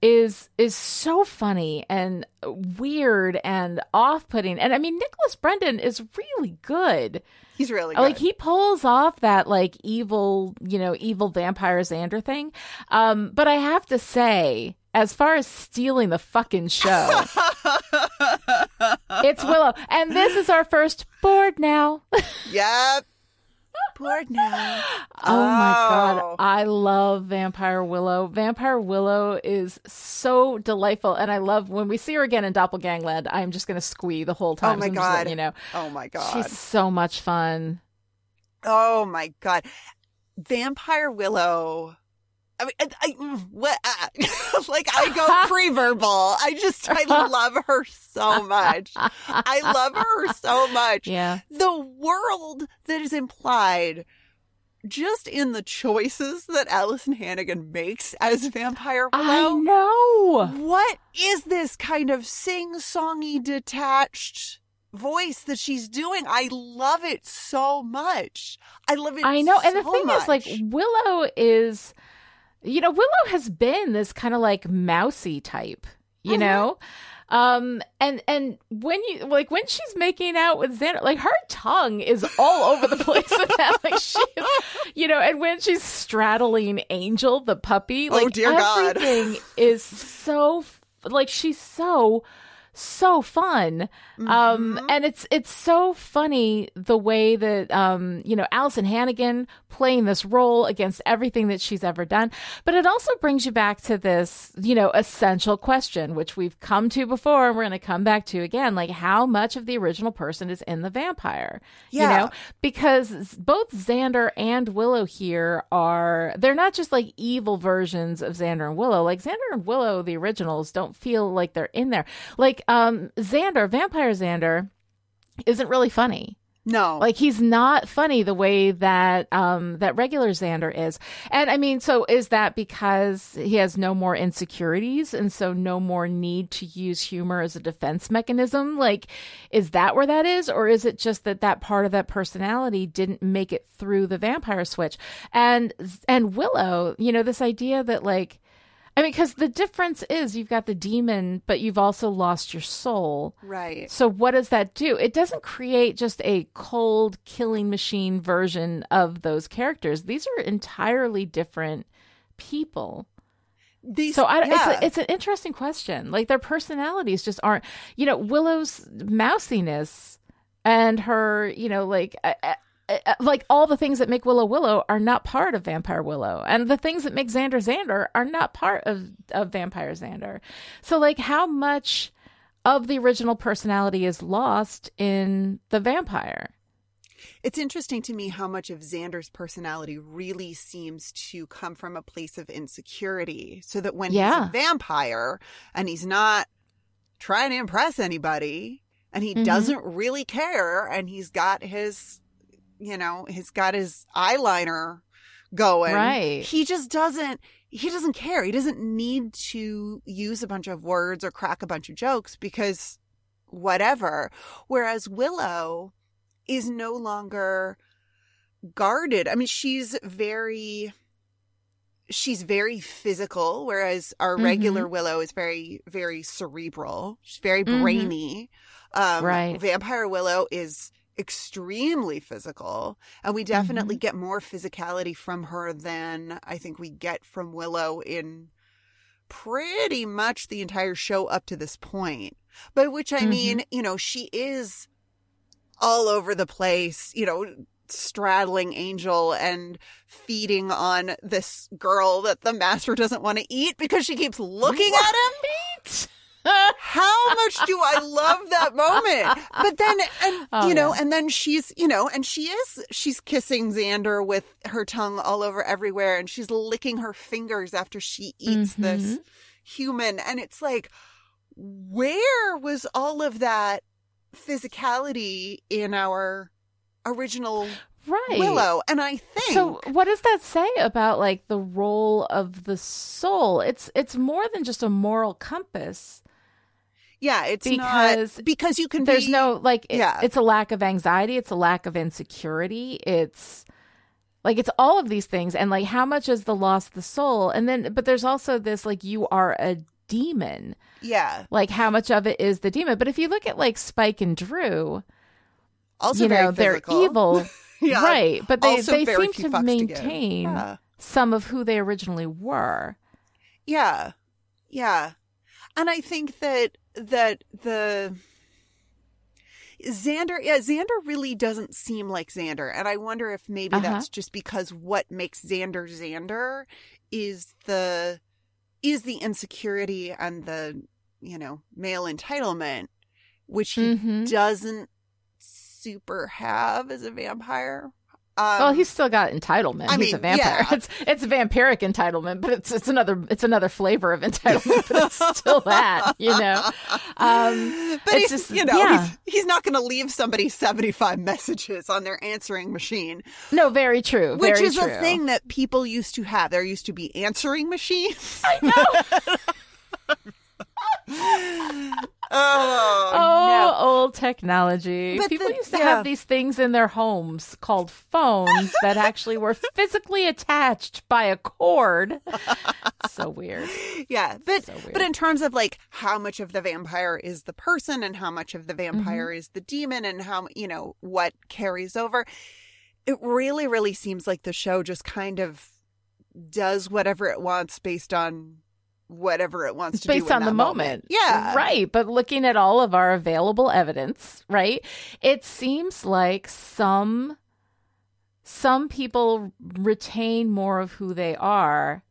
is is so funny and weird and off putting. And I mean, Nicholas Brendon is really good. he's really good. Like he pulls off that like evil, you know, evil vampire Xander thing. Um, but I have to say, as far as stealing the fucking show, it's Willow. And this is our first bored now. Yep. Bored now. Oh my Oh. god, I love Vampire Willow. Vampire Willow is so delightful, and I love when we see her again in Doppelgangland. I'm just gonna squee the whole oh time. Oh my so letting God. you know, Oh my god. she's so much fun. Oh my god. Vampire Willow. I mean, I, I mm, what? uh, like I go pre-verbal. I just I love her so much. I love her so much. Yeah, The world that is implied just in the choices that Alyson Hannigan makes as Vampire I Willow. know. What is this kind of sing-songy detached voice that she's doing? I love it so much. I love it I know. And the so thing is, like. Willow is, you know, Willow has been this kind of like mousy type, you Mhm. know? Um, and, and when you, like, when she's making out with Xander, like, her tongue is all over the place with that. Like, she, you know, and when she's straddling Angel, the puppy, Oh, like, dear God. everything is so, like, she's so, so fun. Um, Mhm. and it's it's so funny the way that um, you know, Alyson Hannigan playing this role against everything that she's ever done. But it also brings you back to this, you know, essential question, which we've come to before and we're gonna come back to again, like how much of the original person is in the vampire? You Yeah. know? Because both Xander and Willow here are they're not just like evil versions of Xander and Willow. Like Xander and Willow, the originals, don't feel like they're in there. Like um Xander, Vampire Xander, isn't really funny. no, Like he's not funny the way that um that regular Xander is. And I mean, so is that because he has no more insecurities and so no more need to use humor as a defense mechanism? Like is that where that is or is it just that that part of that personality didn't make it through the vampire switch? And and Willow, you know, this idea that like I mean, because the difference is you've got the demon, but you've also lost your soul. right. So what does that do? It doesn't create just a cold killing machine version of those characters. These are entirely different people. These, So I, yeah. it's a, it's an interesting question. Like their personalities just aren't. You know, Willow's mousiness and her, you know, like. Uh, like all the things that make Willow Willow are not part of Vampire Willow, and the things that make Xander Xander are not part of of Vampire Xander. So, like, how much of the original personality is lost in the vampire? It's interesting to me how much of Xander's personality really seems to come from a place of insecurity. So that when Yeah. he's a vampire and he's not trying to impress anybody and he Mhm. doesn't really care and he's got his, you know, he's got his eyeliner going. Right. He just doesn't, he doesn't care. He doesn't need to use a bunch of words or crack a bunch of jokes because whatever. Whereas Willow is no longer guarded. I mean, she's very she's very physical, whereas our Mhm. regular Willow is very, very cerebral. She's very Mhm. brainy. Um, Right. Vampire Willow is extremely physical, and we definitely mm-hmm. get more physicality from her than I think we get from Willow in pretty much the entire show up to this point. By which I mm-hmm. mean, you know, she is all over the place, you know, straddling Angel and feeding on this girl that the master doesn't want to eat because she keeps looking at him. How much do I love that moment? But then, and Oh, you know, yeah. and then she's, you know, and she is, she's kissing Xander with her tongue all over everywhere and she's licking her fingers after she eats this Mhm. human. And it's like, where was all of that physicality in our original Right. Willow? And I think, So what does that say about like the role of the soul? It's it's more than just a moral compass. Yeah, it's because not, because you can There's be, no like it- Yeah. it's a lack of anxiety, it's a lack of insecurity, it's like it's all of these things and like how much is the loss of the soul? And then but there's also this like you are a demon. yeah, Like how much of it is the demon? But if you look at like Spike and Dru, also you very know, they're physical. evil. Yeah. Right, but they they seem to fucks to maintain Yeah. some of who they originally were. Yeah. Yeah. And I think that that the Xander yeah, Xander really doesn't seem like Xander. And I wonder if maybe Uh-huh. that's just because what makes Xander Xander is the is the insecurity and the, you know, male entitlement, which he Mhm. doesn't super have as a vampire. Um, well, he's still got entitlement. I he's a vampire. yeah. It's it's vampiric entitlement, but it's it's another it's another flavor of entitlement, but it's still that, you know. Um, but it's he's, just- you know, yeah. he's, he's not going to leave somebody 75 messages on their answering machine, no, very true. which very is true. a thing that people used to have. There used to be answering machines. I know. Oh, Oh, old technology. But People the- used to yeah. have these things in their homes called phones that actually were physically attached by a cord. so weird. Yeah. But, So but in terms of like how much of the vampire is the person and how much of the vampire Mm-hmm. is the demon and how, you know, what carries over, it really, really seems like the show just kind of does whatever it wants based on whatever it wants to do based on the that moment. Yeah. Right. But looking at all of our available evidence, right? It seems like some some people retain more of who they are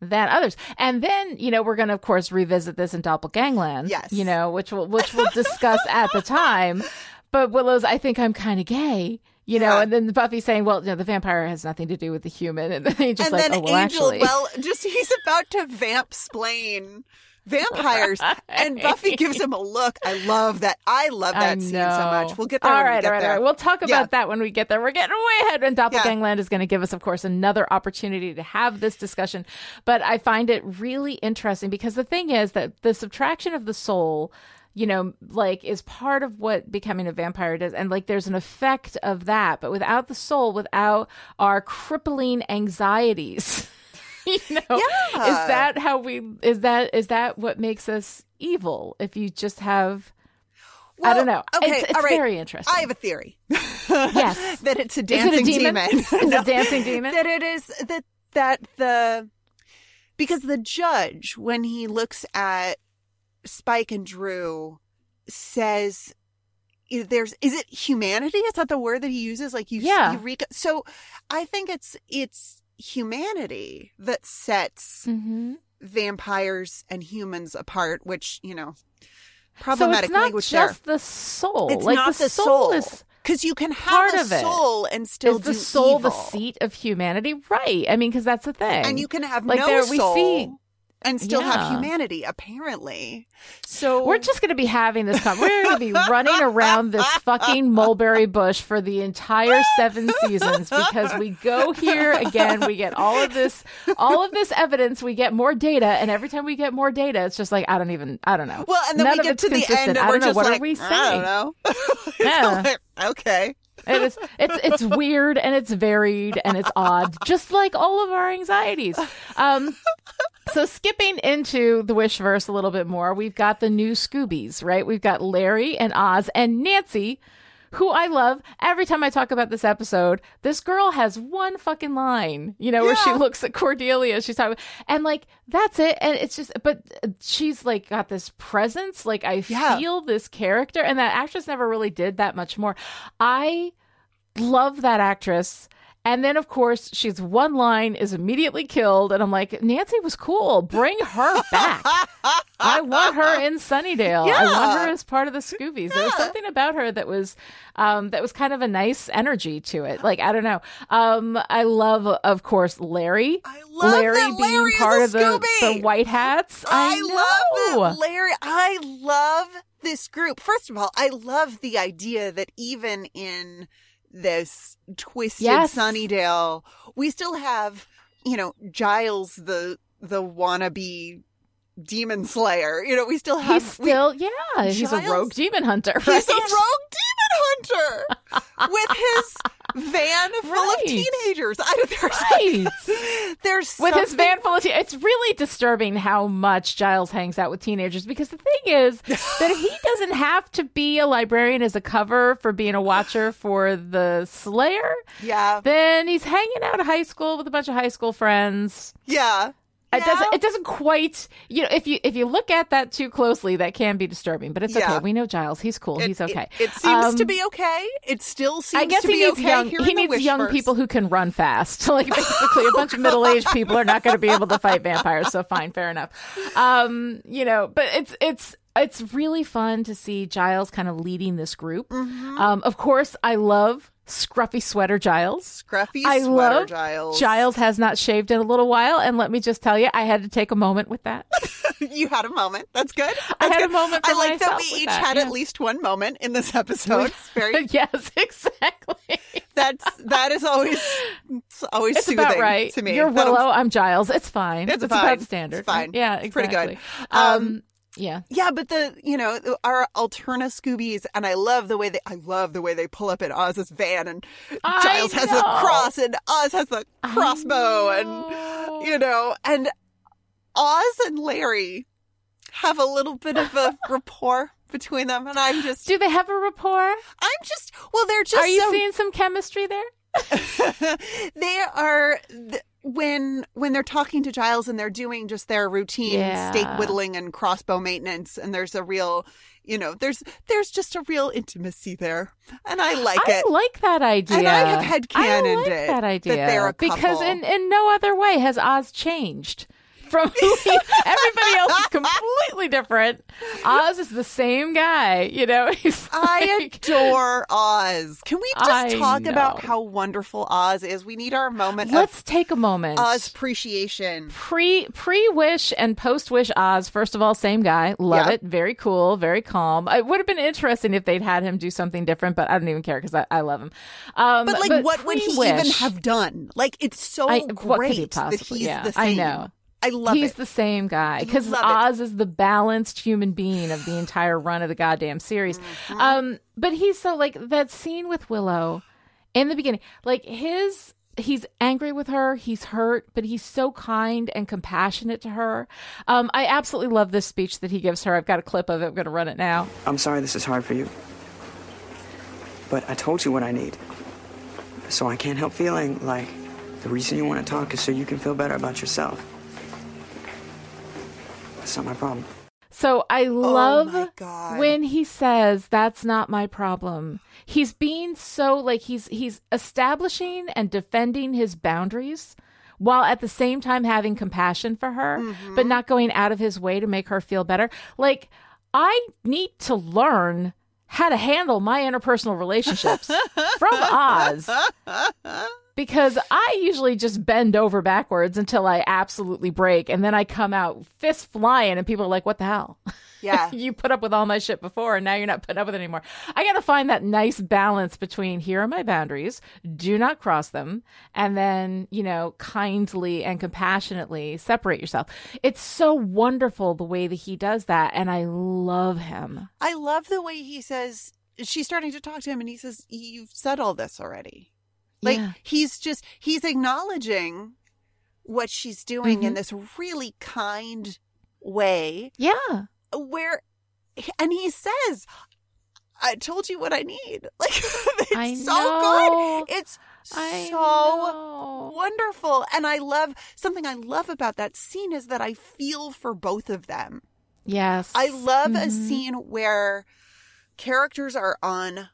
than others. And then, you know, we're going to of course revisit this in Doppelgangland, Yes. you know, which we'll which we'll discuss at the time. But Willow's I think I'm kind of gay. You know, Yeah. and then Buffy saying, "Well, you know, the vampire has nothing to do with the human," and then he just and like, then "Oh, well, Angel, actually, well, just he's about to vamp splain vampires, and Buffy gives him a look. I love that. I love that I scene so much. We'll get there. All when we all right, all right. We'll talk about Yeah. that when we get there. We're getting way ahead, and Doppelgangland is going to give us, of course, another opportunity to have this discussion. But I find it really interesting because the thing is that the subtraction of the soul. You know, like is part of what becoming a vampire does. And like there's an effect of that. But without the soul, without our crippling anxieties, you know, Yeah. is that how we, is that, is that what makes us evil? If you just have, I don't know. Okay, it's it's all right. very interesting. I have a theory. Yes. that it's a Is it dancing a demon? Is it a dancing demon? That it is that that the because the judge when he looks at Spike and Dru says there's is it humanity is that the word that he uses like you Yeah. eureka so i think it's it's humanity that sets Mm-hmm. vampires and humans apart which you know problematic So it's not language there just the soul. It's like not the, soul, soul. is Because you can part have of a it. soul and still is the soul the seat of humanity? Right. I mean, because that's the thing. and you can have like no there we see and still have humanity. Apparently, so We're just going to be having this. Con- we're going to be running around this fucking mulberry bush for the entire seven seasons because we go here again. We get all of this, all of this evidence. We get more data, and every time we get more data, it's just like I don't even. I don't know. well, and then None we get to the consistent. end, and I we're don't know just what like, are we saying I don't know. Yeah. okay. It. It's it's weird and it's varied and it's odd, just like all of our anxieties. Um, so skipping into the Wishverse a little bit more, we've got the new Scoobies, right? We've got Larry and Oz and Nancy, who I love. Every time I talk about this episode, this girl has one fucking line, you know, where she looks at Cordelia. She's talking, and like that's it. And it's just, but she's like got this presence. Like I Yeah. feel this character, and that actress never really did that much more. I love that actress. And then, of course, she's one line is immediately killed, and I'm like, Nancy was cool. Bring her back. I want her in Sunnydale. I want her as part of the Scoobies. There was something about her that was, um, that was kind of a nice energy to it. Like I don't know. Um, I love, of course, Larry. I love Larry being Larry part of the, the White Hats. I, I, love that Larry. I love this group. First of all, I love the idea that even in this twisted Yes. Sunnydale, we still have, you know, Giles the the wannabe demon slayer. You know, we still have He's we- still, yeah, he's a rogue demon hunter. He's a rogue demon hunter with his van full Right. of teenagers. I, there's, Right. there's with his van full of teen- it's really disturbing how much Giles hangs out with teenagers because the thing is that he doesn't have to be a librarian as a cover for being a watcher for the Slayer. Yeah, Then he's hanging out at high school with a bunch of high school friends. yeah. It doesn't. It doesn't quite. You know, if you if you look at that too closely, that can be disturbing. But it's Yeah. okay. We know Giles. He's cool. It- He's okay. It, it seems Um, to be okay. It still seems I guess to he be needs okay young. here He needs young people who can run fast. Like basically, a bunch of middle-aged people are not going to be able to fight vampires. So fine, fair enough. Um, you know, but it's it's it's really fun to see Giles kind of leading this group. Mm-hmm. Um, of course, I love scruffy sweater Giles. Scruffy I sweater love Giles. Giles has not shaved in a little while, and let me just tell you, I had to take a moment with that. you had a moment. That's good. That's I had a good. moment for I like that we each that, had yeah. at least one moment in this episode. It's very. yes, exactly. That's that is always it's always It's soothing about right. to me. You're Willow. I'm Giles. It's fine. It's It's, fine. about standard. It's fine. Yeah, exactly. pretty good. Um, Um, yeah. Yeah, but the you know our Alterna Scoobies, and I love the way they I love the way they pull up in Oz's van, and Giles has a cross, and Oz has the crossbow, and you know, and Oz and Larry have a little bit of a rapport between them, and I'm just Do they have a rapport? I'm just well, they're just Are you so seeing some chemistry there? they are when when they're talking to Giles and they're doing just their routine Yeah. stake whittling and crossbow maintenance and there's a real you know there's there's just a real intimacy there and I like I it I like that idea. And I have headcanoned I like it, that that idea they're a couple. because in in no other way has Oz changed. From everybody else is completely different. Oz is the same guy, you know. He's I like- adore Oz. Can we just I talk about how wonderful Oz is? We need our moment Let's take a moment. Oz appreciation. pre pre wish and post wish Oz. First of all, same guy. Love it. Very cool. Very calm. It would have been interesting if they'd had him do something different, but I don't even care because I, I love him. Um, But like, what would he even have done? Like, it's so I- great he that he's yeah, the I know. I love He's it. the same guy because Oz is the balanced human being of the entire run of the goddamn series. Mm-hmm. Um, but he's so like that scene with Willow in the beginning, like his. He's angry with her. He's hurt, but he's so kind and compassionate to her. Um, I absolutely love this speech that he gives her. I've got a clip of it. I'm going to run it now. I'm sorry this is hard for you. But I told you what I need. So I can't help feeling like the reason you want to talk is so you can feel better about yourself. That's not my problem. So I love Oh when he says that's not my problem. He's being so like he's he's establishing and defending his boundaries while at the same time having compassion for her, Mm-hmm. but not going out of his way to make her feel better. Like I need to learn how to handle my interpersonal relationships from Oz. Because I usually just bend over backwards until I absolutely break, and then I come out fist flying, and people are like, "What the hell?" Yeah. you put up with all my shit before, and now you're not putting up with it anymore. I got to find that nice balance between here are my boundaries, do not cross them, and then you know kindly and compassionately separate yourself. It's so wonderful the way that he does that, and I love him. I love the way he says she's starting to talk to him and he says, You've said all this already. Like Yeah. he's just he's acknowledging what she's doing in Mhm. this really kind way Yeah. where and he says I told you what I need. Like it's I so know. good. It's I so know. wonderful. And I love something I love about that scene is that I feel for both of them. Yes. I love a Mhm. scene where characters are on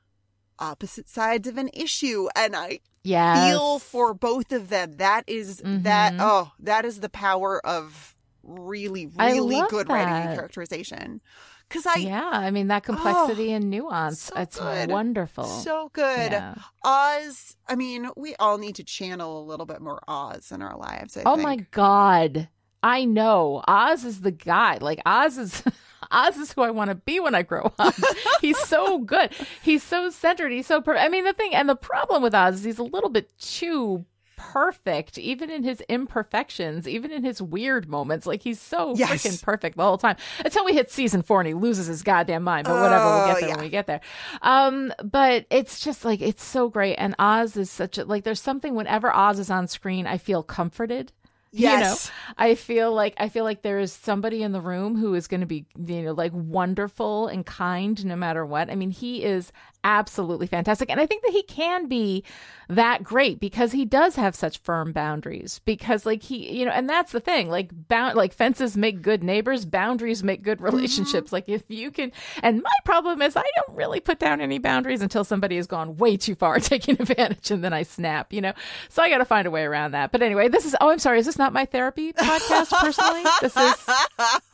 opposite sides of an issue and I Yes. feel for both of them. That is that Mhm. oh, that is the power of really really good writing and characterization. Cuz I yeah, I mean that complexity and nuance. so it's good. wonderful. so good. Yeah. Oz, I mean, we all need to channel a little bit more Oz in our lives, I Oh think. my god. I know. Oz is the guy. Like Oz is Oz is who I want to be when I grow up. he's so good. He's so centered. He's so per- I mean the thing and the problem with Oz is he's a little bit too perfect even in his imperfections even in his weird moments like he's so Yes. freaking perfect the whole time until we hit season four and he loses his goddamn mind but whatever we'll Oh, get there yeah. when we get there um but it's just like it's so great and oz is such a like there's something whenever oz is on screen i feel comforted Yes. you know i feel like i feel like there is somebody in the room who is going to be you know like wonderful and kind no matter what i mean he is absolutely fantastic. And i think that he can be that great because he does have such firm boundaries because like he you know and that's the thing like bound like fences make good neighbors boundaries make good mm-hmm. relationships. Like if you can and my problem is i don't really put down any boundaries until somebody has gone way too far taking advantage and then i snap you know? So i got to find a way around that. But anyway this is oh i'm sorry is this not my therapy podcast personally? This is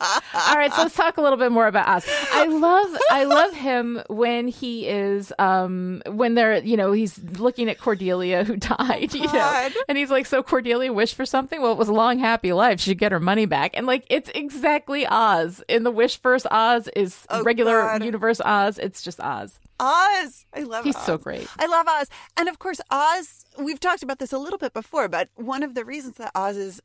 all right, so let's talk a little bit more about us. I love I love him when he is um when they're you know he's looking at Cordelia who died, you know. And he's like, So Cordelia wished for something? Well, it was a long, happy life. She'd get her money back. And like it's exactly Oz. In the wish verse Oz is Oh, regular God. universe Oz. It's just Oz. Oz. I love Oz. He's Oz. so great. I love Oz. And of course, Oz, we've talked about this a little bit before, but one of the reasons that Oz is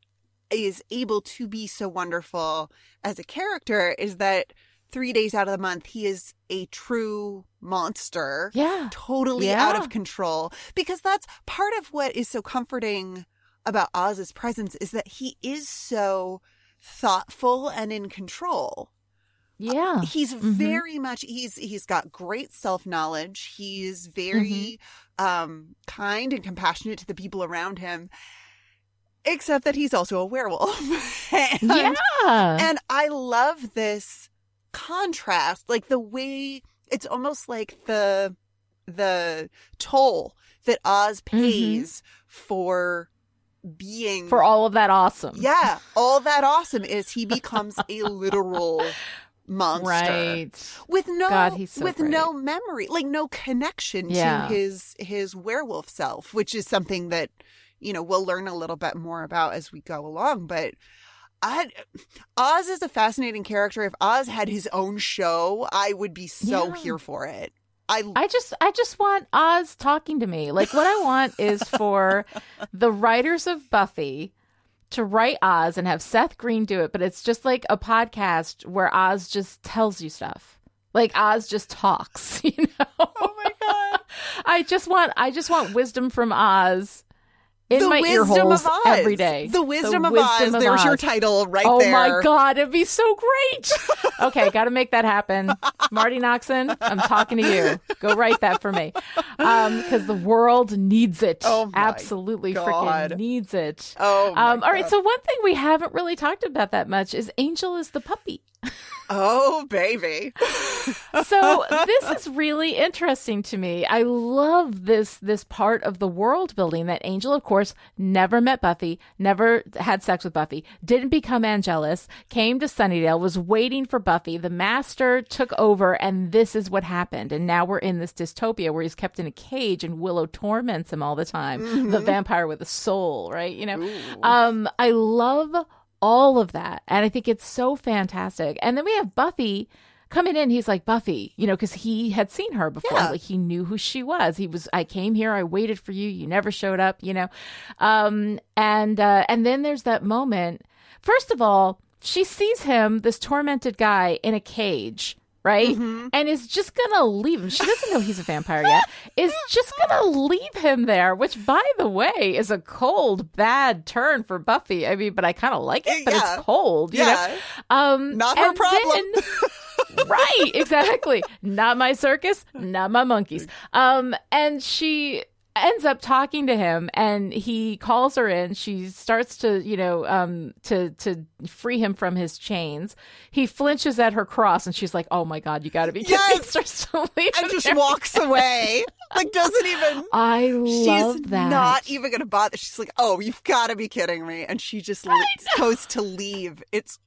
is able to be so wonderful as a character is that three days out of the month he is a true monster. Yeah. Totally Yeah. out of control. Because that's part of what is so comforting about Oz's presence is that he is so thoughtful and in control Yeah. he's Mhm. very much he's he's got great self-knowledge he's very Mm-hmm. um kind and compassionate to the people around him except that he's also a werewolf and, Yeah. and i love this contrast like the way it's almost like the the toll that oz pays for being Mm-hmm. For all of that awesome. yeah all that awesome is he becomes a literal monster Right. with no God, he's so with great. no memory like no connection Yeah. to his his werewolf self which is something that you know we'll learn a little bit more about as we go along but I, Oz is a fascinating character. If Oz had his own show, I would be so Yeah. here for it. I, I just I just want Oz talking to me. Like what I want is for the writers of Buffy to write Oz and have Seth Green do it, but it's just like a podcast where Oz just tells you stuff. Like Oz just talks, you know. Oh my god. I just want I just want wisdom from Oz in the my ear wisdom holes of Oz. every day. The wisdom of wisdom Oz. There's your title right oh there. Oh my god, it'd be so great. okay, got to make that happen. Marti Noxon, I'm talking to you. Go write that for me. Um cuz the world needs it. Oh my Absolutely God. freaking needs it. Oh my Um all right, so one thing we haven't really talked about that much is Angel is the puppy. Oh, baby. so this is really interesting to me. I love this this part of the world building that Angel, of course, never met Buffy, never had sex with Buffy, didn't become Angelus, came to Sunnydale, was waiting for Buffy. The Master took over, and this is what happened. And now we're in this dystopia where he's kept in a cage, and Willow torments him all the time. Mm-hmm. The vampire with a soul, right? You know, um, I love all of that, and I think it's so fantastic. And then we have Buffy coming in. He's like buffy you know because he had seen her before. Yeah. like he knew who she was. He was i came here. I waited for you. You never showed up you know. Um and uh and then there's that moment. First of all she sees him this tormented guy in a cage right? And is just gonna leave him. She doesn't know he's a vampire yet. Is just gonna leave him there which by the way is a cold bad turn for buffy. I mean but i kind of like it but Yeah. it's cold you Yeah. know um Not her problem. then- right exactly. Not my circus not my monkeys. Um and she ends up talking to him and he calls her in she starts to you know um to to free him from his chains he flinches at her cross and she's like oh my god you gotta be kidding me Yes. starts to leave And just walks away. Like, doesn't even. i love She's that not even to bother. She's like, oh, you've got to be kidding me. And she just le- goes to leave. It's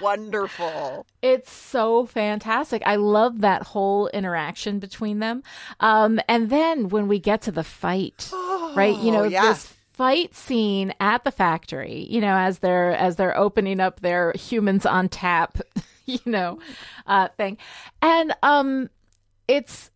wonderful. It's so fantastic. I love that whole interaction between them. Um, and then when we get to the fight, right? You know, Oh, yeah. this fight scene at the factory, you know, as they're as they're opening up their humans on tap, you know, uh thing. And um it's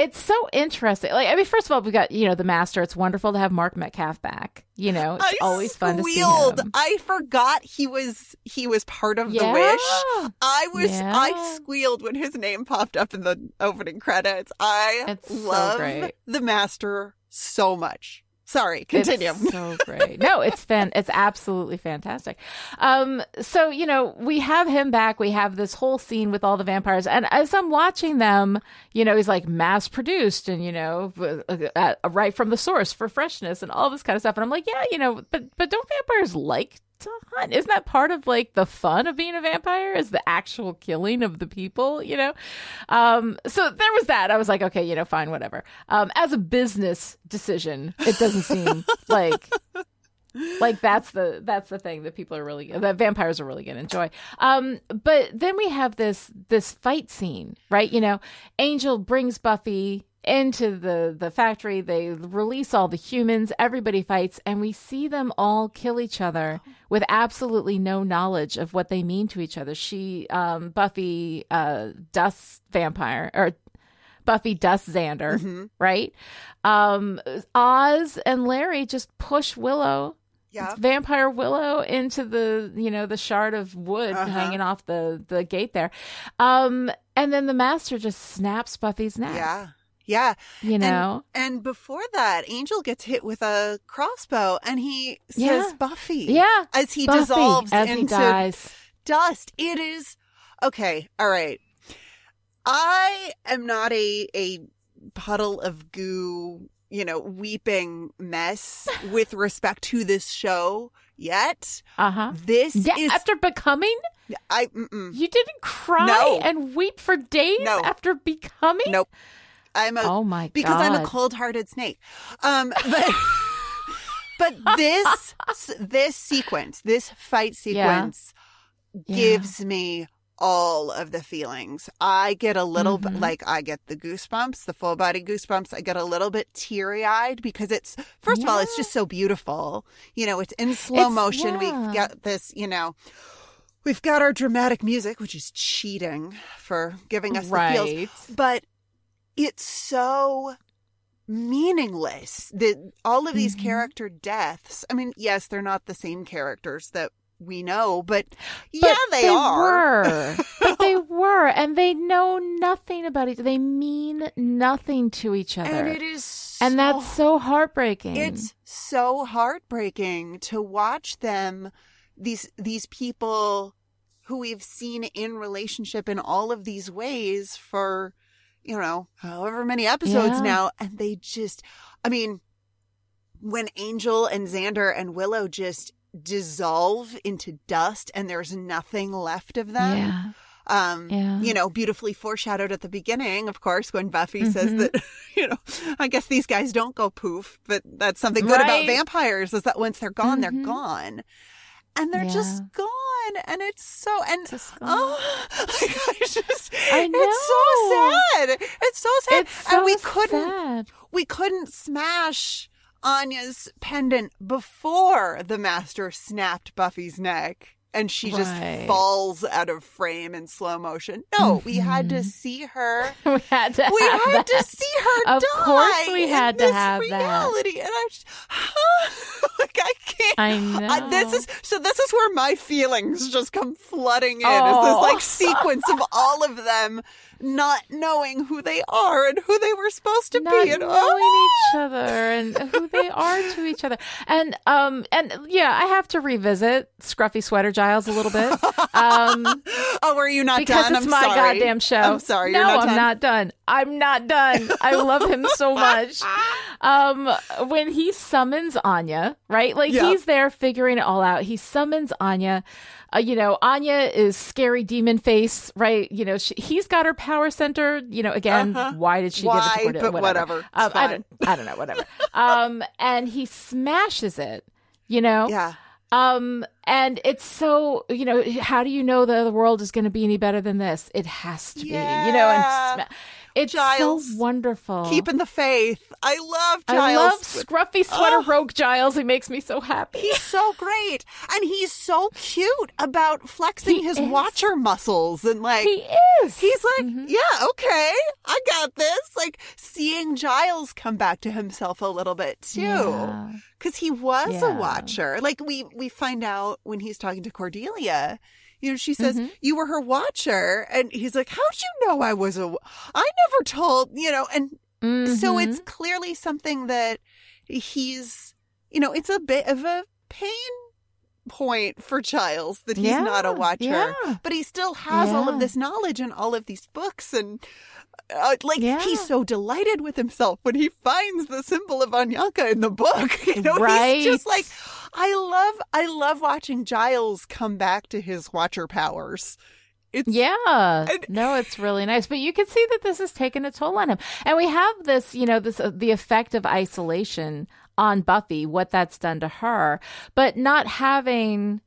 it's so interesting. Like, I mean, first of all, we got you know the master. It's wonderful to have Mark Metcalf back. You know, it's I always fun to see him. I forgot he was he was part of Yeah. the wish. I was Yeah. I squealed when his name popped up in the opening credits. I It's so love great. the master so much. Sorry, continue. It's so great. No, it's fan. It's absolutely fantastic. Um, so you know, we have him back. We have this whole scene with all the vampires, and as I'm watching them, you know, he's like mass produced, and you know, uh, uh, right from the source for freshness and all this kind of stuff. And I'm like, yeah, you know, but but don't vampires like to hunt? Isn't that part of like the fun of being a vampire? Is the actual killing of the people? You know, um, so there was that. I was like, okay, you know, fine, whatever. Um, as a business decision, it doesn't seem like like that's the that's the thing that people are really that vampires are really going to enjoy um but then we have this this fight scene right you know angel brings buffy into the the factory they release all the humans everybody fights and we see them all kill each other with absolutely no knowledge of what they mean to each other she um buffy uh dust vampire or Buffy Dust Xander, right? Um, Oz and Larry just push Willow, Yeah. vampire Willow, into the you know the shard of wood Uh-huh. hanging off the the gate there, um, and then the Master just snaps Buffy's neck. Yeah. Yeah. you know. And, and before that, Angel gets hit with a crossbow and he says Yeah. Buffy. yeah, As he Buffy, dissolves as into he dies. dust. It is okay. All right. I am not a a puddle of goo, you know, weeping mess with respect to this show yet. Uh huh. This Yeah, is after becoming, I mm-mm. you didn't cry No. and weep for days No. after becoming. nope. I'm a Oh my because I'm a cold-hearted snake. Um, but but this this sequence, this fight sequence, Yeah. gives me all of the feelings. I get a little bit Mhm. like I get the goosebumps, the full body goosebumps. I get a little bit teary eyed because it's first of all, it's just so beautiful. You know, it's in slow It's- motion. yeah. We've got this, you know. We've got our dramatic music, which is cheating for giving us the feels but it's so meaningless that all of these Mhm. character deaths i mean yes they're not the same characters that we know but, But yeah they, are Were. but they were, and they know nothing about each. They mean nothing to each other, and it is And that's so- so heartbreaking. it's so heartbreaking to watch them these these people who we've seen in relationship in all of these ways for you know however many episodes Yeah. now and they just i mean when angel and xander and willow just dissolve into dust and there's nothing left of them yeah. Um, Yeah. you know, beautifully foreshadowed at the beginning, of course, when Buffy Mm-hmm. says that, you know, I guess these guys don't go poof, but that's something good about vampires is that once they're gone, they're Mhm. gone. And they're just gone. And it's so, and, oh, like, I just, I it's so sad. It's so sad. It's so and we couldn't, sad. we couldn't smash Anya's pendant before the master snapped Buffy's neck and she just Right. falls out of frame in slow motion. No, we had to Mhm. see her. we had to We had to see her Of die. course we had to have that. reality. And I just, like I can't. I know. I- this is so. This is where my feelings just come flooding in. Is Oh. this like sequence of all of them not knowing who they are and who they were supposed to not be, and knowing oh, each other and who they are to each other. And um and yeah, I have to revisit Scruffy Sweater Giles a little bit. Um oh, were you not because done? it's I'm my sorry. goddamn show. I'm sorry. No, not I'm done. not done. I'm not done. I love him so much. Um, when he summons Anya, right? Like Yeah. he's there figuring it all out. He summons Anya. Uh, you know, Anya is scary demon face, right? You know, she, he's got her power center. You know, again, Uh-huh. why did she Why? give it to Cordelia? But whatever. It's Um, I don't. I don't know. Whatever. um, and he smashes it. You know. Yeah. Um, and it's so, you know, how do you know the, the world is going to be any better than this? It has to be, you know, and it's Giles, so wonderful. Keeping the faith. I love Giles. I love scruffy sweater Oh. rogue Giles. He makes me so happy. He's so great. And he's so cute about flexing He his is. watcher muscles and like He is. He's like, Mhm. yeah, okay, I got this. Like seeing Giles come back to himself a little bit too, Yeah. because he was a watcher. Like we we find out when he's talking to Cordelia. You know, she says Mhm. you were her watcher, and he's like, "How'd you know I was a, I never told you know." And so Mhm. it's clearly something that he's, you know, it's a bit of a pain point for Giles that he's not a watcher, yeah. but he still has all of this knowledge and all of these books and. Uh, like Yeah. he's so delighted with himself when he finds the symbol of Anyanka in the book. You know, he's just like, I love, I love watching Giles come back to his watcher powers. It's Yeah. And- no, it's really nice. But you can see that this has taken a toll on him. And we have this, you know, this uh, the effect of isolation on Buffy, what that's done to her. But not having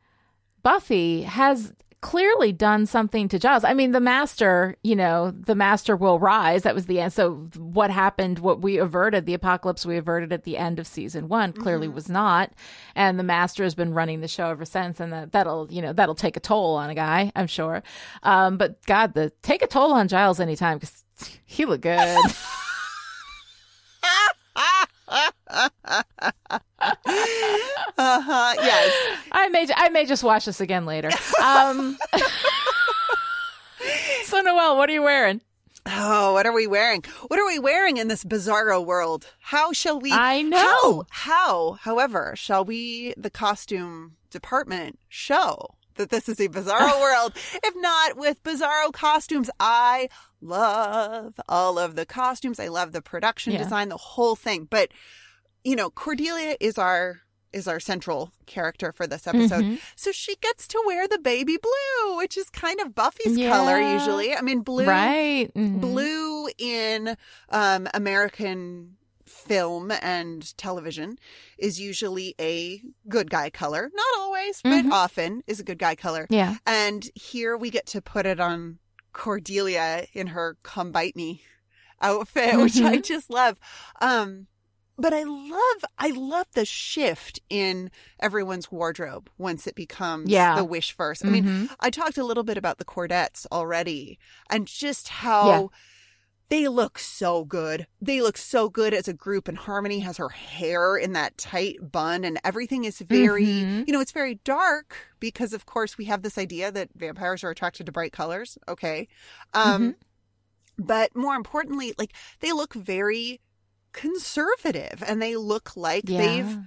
Buffy has clearly done something to Giles. I mean, the master, you know, the master will rise. That was the end. So what happened, what we averted, the apocalypse we averted at the end of season one clearly was not. And the master has been running the show ever since. And that, that'll, you know, that'll take a toll on a guy, I'm sure. Um, but God, the take a toll on Giles anytime because he looked good. uh-huh. Yes. I may, I may just watch this again later. Um, so Noelle, what are you wearing? Oh, what are we wearing? What are we wearing in this bizarro world? How shall we? I know. How, how, however, shall we, the costume department, show that this is a bizarro world? If not with bizarro costumes, I love all of the costumes. I love the production Yeah. design, the whole thing. But you know, Cordelia is our is our central character for this episode. Mhm. So she gets to wear the baby blue, which is kind of Buffy's color usually. I mean, blue Right. Mhm. blue in um, American film and television is usually a good guy color. Not always, but Mhm. often is a good guy color. Yeah. And here we get to put it on Cordelia in her come bite me outfit, which I Mhm. just love. Um, but I love, I love the shift in everyone's wardrobe once it becomes Yeah. the wish first. I mean, Mhm. I talked a little bit about the Cordettes already and just how Yeah. they look so good. They look so good as a group and Harmony has her hair in that tight bun and everything is very, Mhm. you know, it's very dark because of course we have this idea that vampires are attracted to bright colors. Okay. Um but more importantly, like they look very conservative and they look like Yeah. they've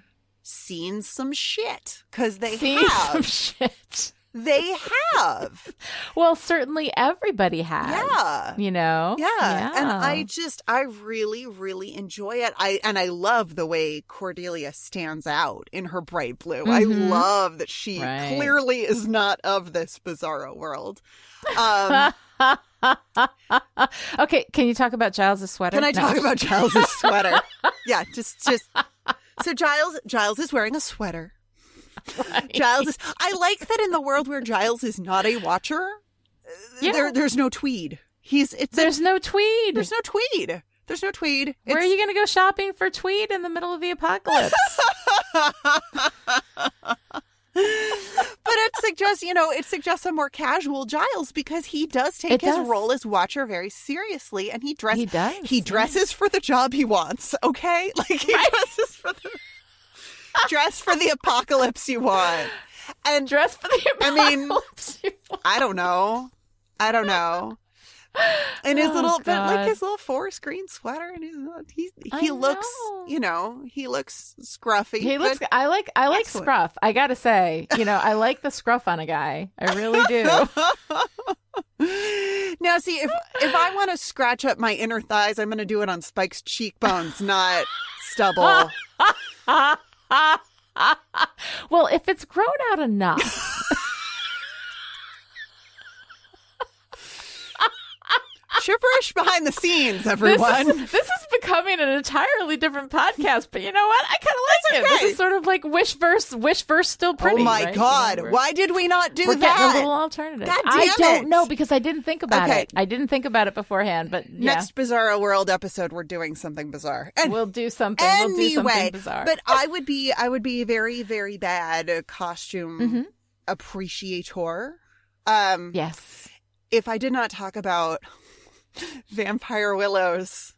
seen some shit because they See have some shit. they have. Well, certainly everybody has. Yeah. You know? Yeah. And I just I really, really enjoy it. I and I love the way Cordelia stands out in her bright blue. I Mhm. love that she Right. clearly is not of this bizarro world. Um okay, can you talk about Giles' sweater? Can I No. talk about Giles's sweater? yeah, just just so Giles Giles is wearing a sweater. Giles is I like that in the world where Giles is not a watcher, Yeah. there there's no tweed. He's it's There's a, no tweed. there's no tweed. There's no tweed. Where are you going to go shopping for tweed in the middle of the apocalypse? but it suggests, you know, it suggests a more casual Giles because he does take It his does. role as watcher very seriously, and he dresses. He does, He yeah. dresses for the job he wants. Okay, like he dresses for the dress for the apocalypse you want. And Dress for the apocalypse. I mean. I don't know. I don't know. And his Oh, little, but like his little forest green sweater, and his, he I he looks, know. you know, he looks scruffy. He looks. I like. I like Excellent. scruff. I gotta say, you know, I like the scruff on a guy. I really do. now, see, if if I want to scratch up my inner thighs, I'm going to do it on Spike's cheekbones, not stubble. well, if it's grown out enough, Chipperish behind the scenes, this everyone. is, this is becoming an entirely different podcast. But you know what? I kind of like it. okay. This is sort of like wish verse. Wish verse still pretty. oh my right? You know, God! Why did we not do We're that? getting a little alternative. I don't it. know because I didn't think about Okay. it. I didn't think about it beforehand. But yeah, Next Bizarro World episode, we're doing something bizarre. And we'll do something. we'll do anyway, something bizarre. but I would be, I would be very, very bad costume Mhm. appreciator. Um, yes. if I did not talk about Vampire Willows.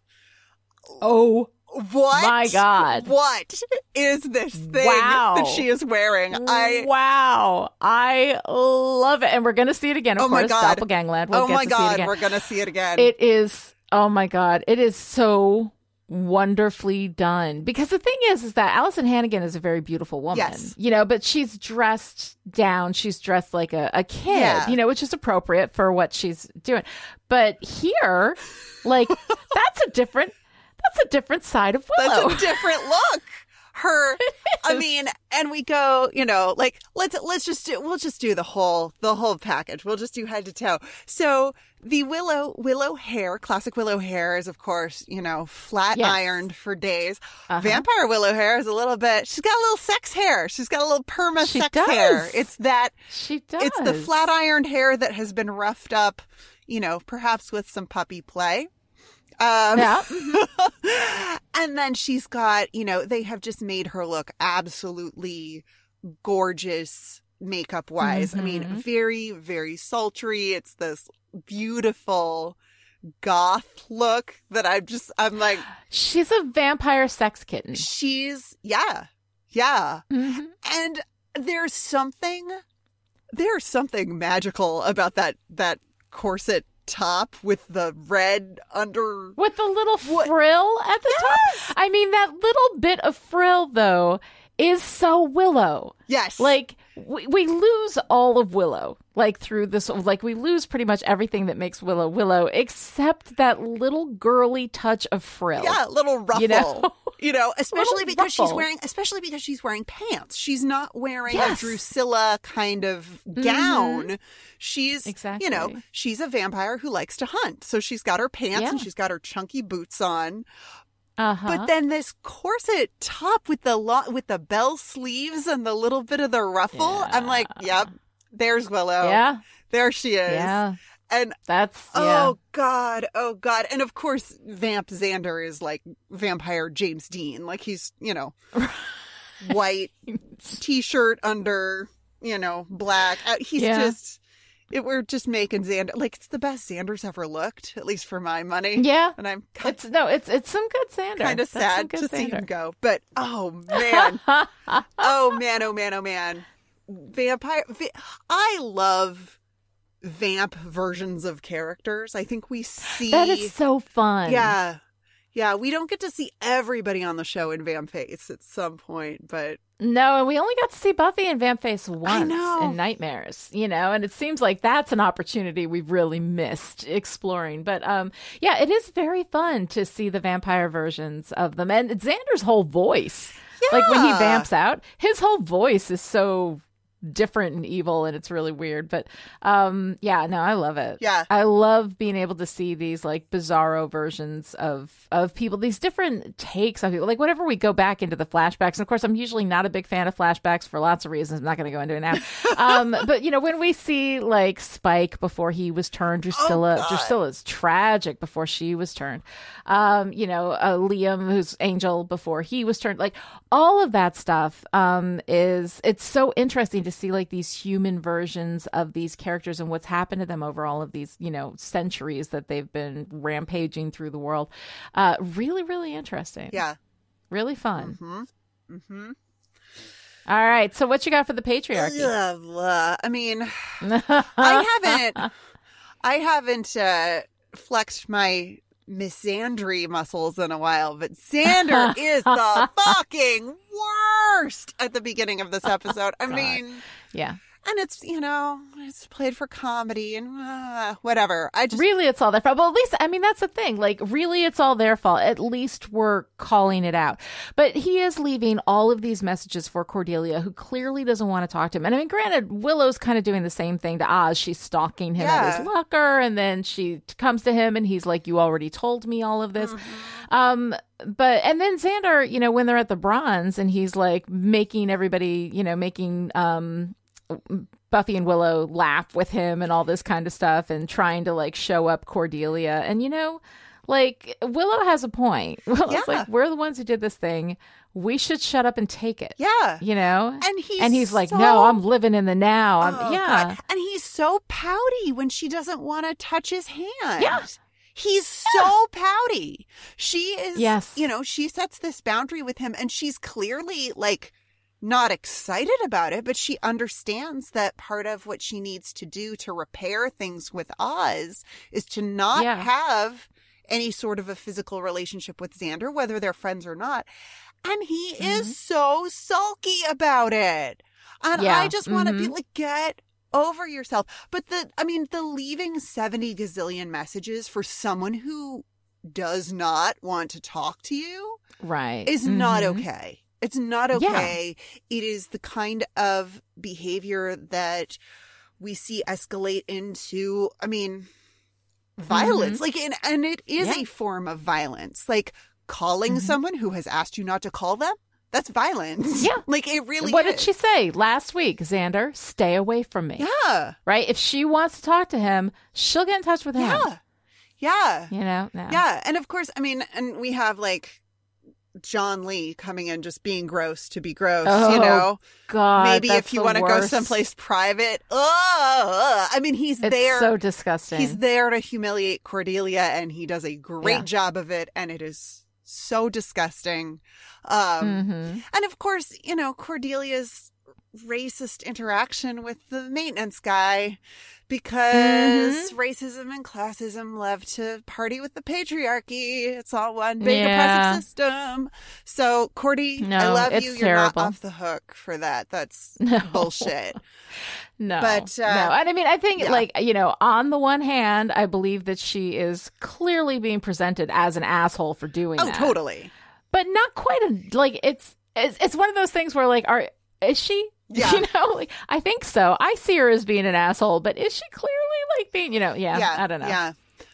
Oh What? My God. What is this thing Wow. that she is wearing? I wow, I love it, and we're gonna see it again. Of Oh my course, God. Doppelgangland. We'll Oh my to god, we're gonna see it again. It is. Oh my god, it is so wonderfully done. Because the thing is, is that Alyson Hannigan is a very beautiful woman. Yes. You know, but she's dressed down. She's dressed like a, a kid. Yeah. You know, which is appropriate for what she's doing. But here, like, that's a different. That's a different side of Willow. That's a different look. Her, I mean, and we go, you know, like let's let's just do, we'll just do the whole the whole package. We'll just do head to toe. So the willow willow hair, classic willow hair, is of course, you know, flat Yes. ironed for days. Uh-huh. Vampire willow hair is a little bit. She's got a little sex hair. She's got a little perma She sex does. hair. It's that. she does. It's the flat ironed hair that has been roughed up, you know, perhaps with some puppy play. Um, Yeah. and then she's got, you know, they have just made her look absolutely gorgeous makeup wise. I mean, Mhm. very, very sultry. It's this beautiful goth look that I'm just, I'm like, She's a vampire sex kitten. she's, yeah, yeah. Mhm. And there's something, there's something magical about that, that corset top with the red under. with the little frill at the top. I mean, that little bit of frill though is so Willow. Yes. Like we, we lose all of Willow, like through this, like we lose pretty much everything that makes Willow Willow, except that little girly touch of frill. Yeah, little ruffle. You know? You know, especially because she's wearing especially because she's wearing pants. She's not wearing Yes. Mm-hmm. a Drusilla kind of gown. She's exactly. you know, she's a vampire who likes to hunt. So she's got her pants Yeah. and she's got her chunky boots on. Uh huh. But then this corset top with the lo- with the bell sleeves and the little bit of the ruffle. I'm like, yep, there's Willow. yeah, There she is. yeah, And that's yeah. Oh God, oh God. And of course Vamp Xander is like vampire James Dean. Like he's, you know, white t-shirt under, you know, black. Uh, he's Yeah. just it, we're just making Xander like it's the best Xander's ever looked, at least for my money. Yeah. And I'm kind, It's no, it's it's some good Xander. kind of sad to see him go. But oh man. oh man, oh man, oh man. Vampire va- I love vamp versions of characters. I think we see That is so fun. yeah. Yeah, we don't get to see everybody on the show in Vamface at some point, but No, and we only got to see Buffy and Vamface once in Nightmares, you know, and it seems like that's an opportunity we've really missed exploring. But um yeah, it is very fun to see the vampire versions of them. And Xander's whole voice. Like when he vamps out, his whole voice is so different and evil and it's really weird. But um yeah no i love it. Yeah. i love being able to see these like bizarro versions of of people these different takes on people. Like whenever we go back into the flashbacks and of course i'm usually not a big fan of flashbacks for lots of reasons. I'm not going to go into it now. Um but you know when we see like spike before he was turned drusilla drusilla's tragic before she was turned. Um you know uh, liam who's angel before he was turned. Like all of that stuff um is it's so interesting to see like these human versions of these characters and what's happened to them over all of these you know centuries that they've been rampaging through the world uh really really interesting yeah. really fun Mm-hmm. Mm-hmm. all right so what you got for the patriarchy Blah, blah. I mean, I haven't, I haven't uh, flexed my misandry muscles in a while, but Xander is the fucking worst at the beginning of this episode. I mean, yeah and it's you know, it's played for comedy and uh, whatever. I just really it's all their fault. Well at least i mean that's the thing. Like really it's all their fault. At least we're calling it out. But he is leaving all of these messages for cordelia who clearly doesn't want to talk to him. And i mean granted willow's kind of doing the same thing to oz. She's stalking him at his locker and then she comes to him and he's like you already told me all of this. Um but and then xander you know when they're at the bronze and he's like making everybody you know making um Buffy and Willow laugh with him and all this kind of stuff and trying to like show up Cordelia. And you know, like Willow has a point. Willow's Yeah. like, we're the ones who did this thing. We should shut up and take it. yeah. You know? And he's and he's like, so- no, I'm living in the now. I'm, Oh, yeah. God. And he's so pouty when she doesn't want to touch his hand. Yeah. He's so pouty. She is, Yes. you know, she sets this boundary with him and she's clearly like not excited about it, but she understands that part of what she needs to do to repair things with Oz is to not Yeah. have any sort of a physical relationship with Xander, whether they're friends or not. And he Mm-hmm. is so sulky about it. And Yeah. I just want to be Mhm. like, get over yourself. But the, I mean, the leaving 70 gazillion messages for someone who does not want to talk to you Right. is not Mhm. okay. It's not Yeah. okay. It is the kind of behavior that we see escalate into, I mean, violence. Like, and, and it is Mm-hmm. Yeah. a form of violence. Like, calling Mhm. someone who has asked you not to call them, that's violence. Yeah. like, it really what is. did she say last week? Xander, stay away from me. Yeah. Right? If she wants to talk to him, she'll get in touch with him. Yeah. Yeah. You know? No. Yeah. And of course, I mean, and we have like John Lee coming in just being gross to be gross, Oh, you know? God. Maybe if you want to go someplace private. Ugh, I mean, he's It's there. so disgusting. He's there to humiliate Cordelia, and he does a great Yeah. job of it, and it is so disgusting. Um, Mhm. And of course, you know, Cordelia's racist interaction with the maintenance guy because Mm-hmm. racism and classism love to party with the patriarchy. It's all one big Yeah. oppressive system. So, Cordy, I love you. You're not off the hook for that. That's No. bullshit. No, But, uh, no, and I mean, I think yeah. like you know, on the one hand, I believe that she is clearly being presented as an asshole for doing Oh, that, totally. but not quite a like it's it's it's one of those things where like, are is she? Yeah. You know, like I think so. I see her as being an asshole, but is she clearly like being? You know, yeah. Yeah. I don't know. Yeah.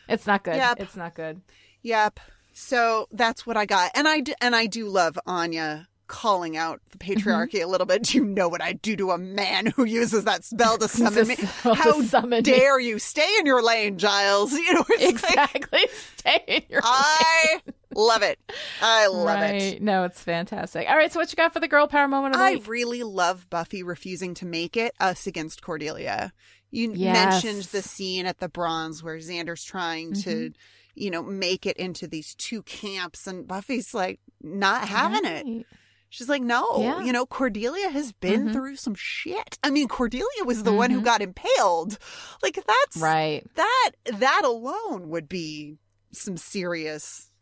It's not good. Yep. It's not good. Yep. So that's what I got, and I d- and I do love Anya calling out the patriarchy a little bit. Do you know what I do to a man who uses that spell to summon me? How summon me. dare you stay in your lane, Giles? You know, it's like Exactly. Stay in your I love it. I love right. it. No, it's fantastic. All right, so what you got for the girl power moment of the I week? really love Buffy refusing to make it us against Cordelia. You Yes. mentioned the scene at the Bronze where Xander's trying to, Mm-hmm. you know, make it into these two camps, and Buffy's like not having it. She's like, no, Yeah. you know, Cordelia has been Mhm. through some shit. I mean, Cordelia was the one who Mhm. got impaled. Like that's Right. that that alone would be some serious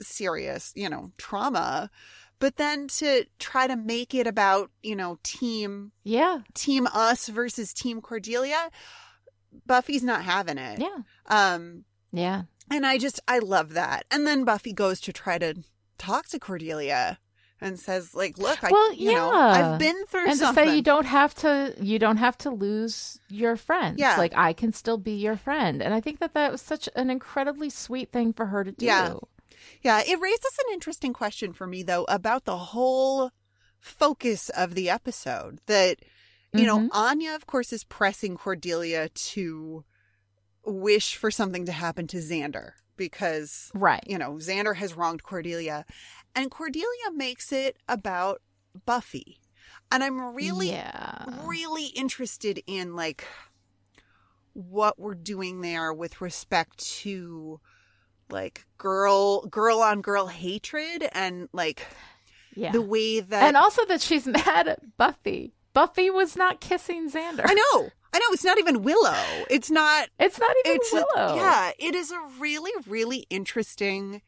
serious, you know, trauma. But then to try to make it about, you know, team Yeah. team us versus team Cordelia, Buffy's not having it. Yeah. Um Yeah. and I just I love that. And then Buffy goes to try to talk to Cordelia and says like, "Look, I Well, you know, yeah. I've been through and something." to say you don't have to you don't have to lose your friends Yeah. like i can still be your friend and i think that that was such an incredibly sweet thing for her to do Yeah. Yeah, it raises an interesting question for me though about the whole focus of the episode. That you know, Mhm. Anya of course is pressing Cordelia to wish for something to happen to Xander because right you know, Xander has wronged Cordelia and Cordelia makes it about Buffy. And I'm really yeah. really interested in like what we're doing there with respect to like girl girl on girl hatred and like yeah. the way that and also that she's mad at buffy. Buffy was not kissing xander. I know. I know. It's not even Willow. It's not it's not even it's willow. Yeah. It is a really really interesting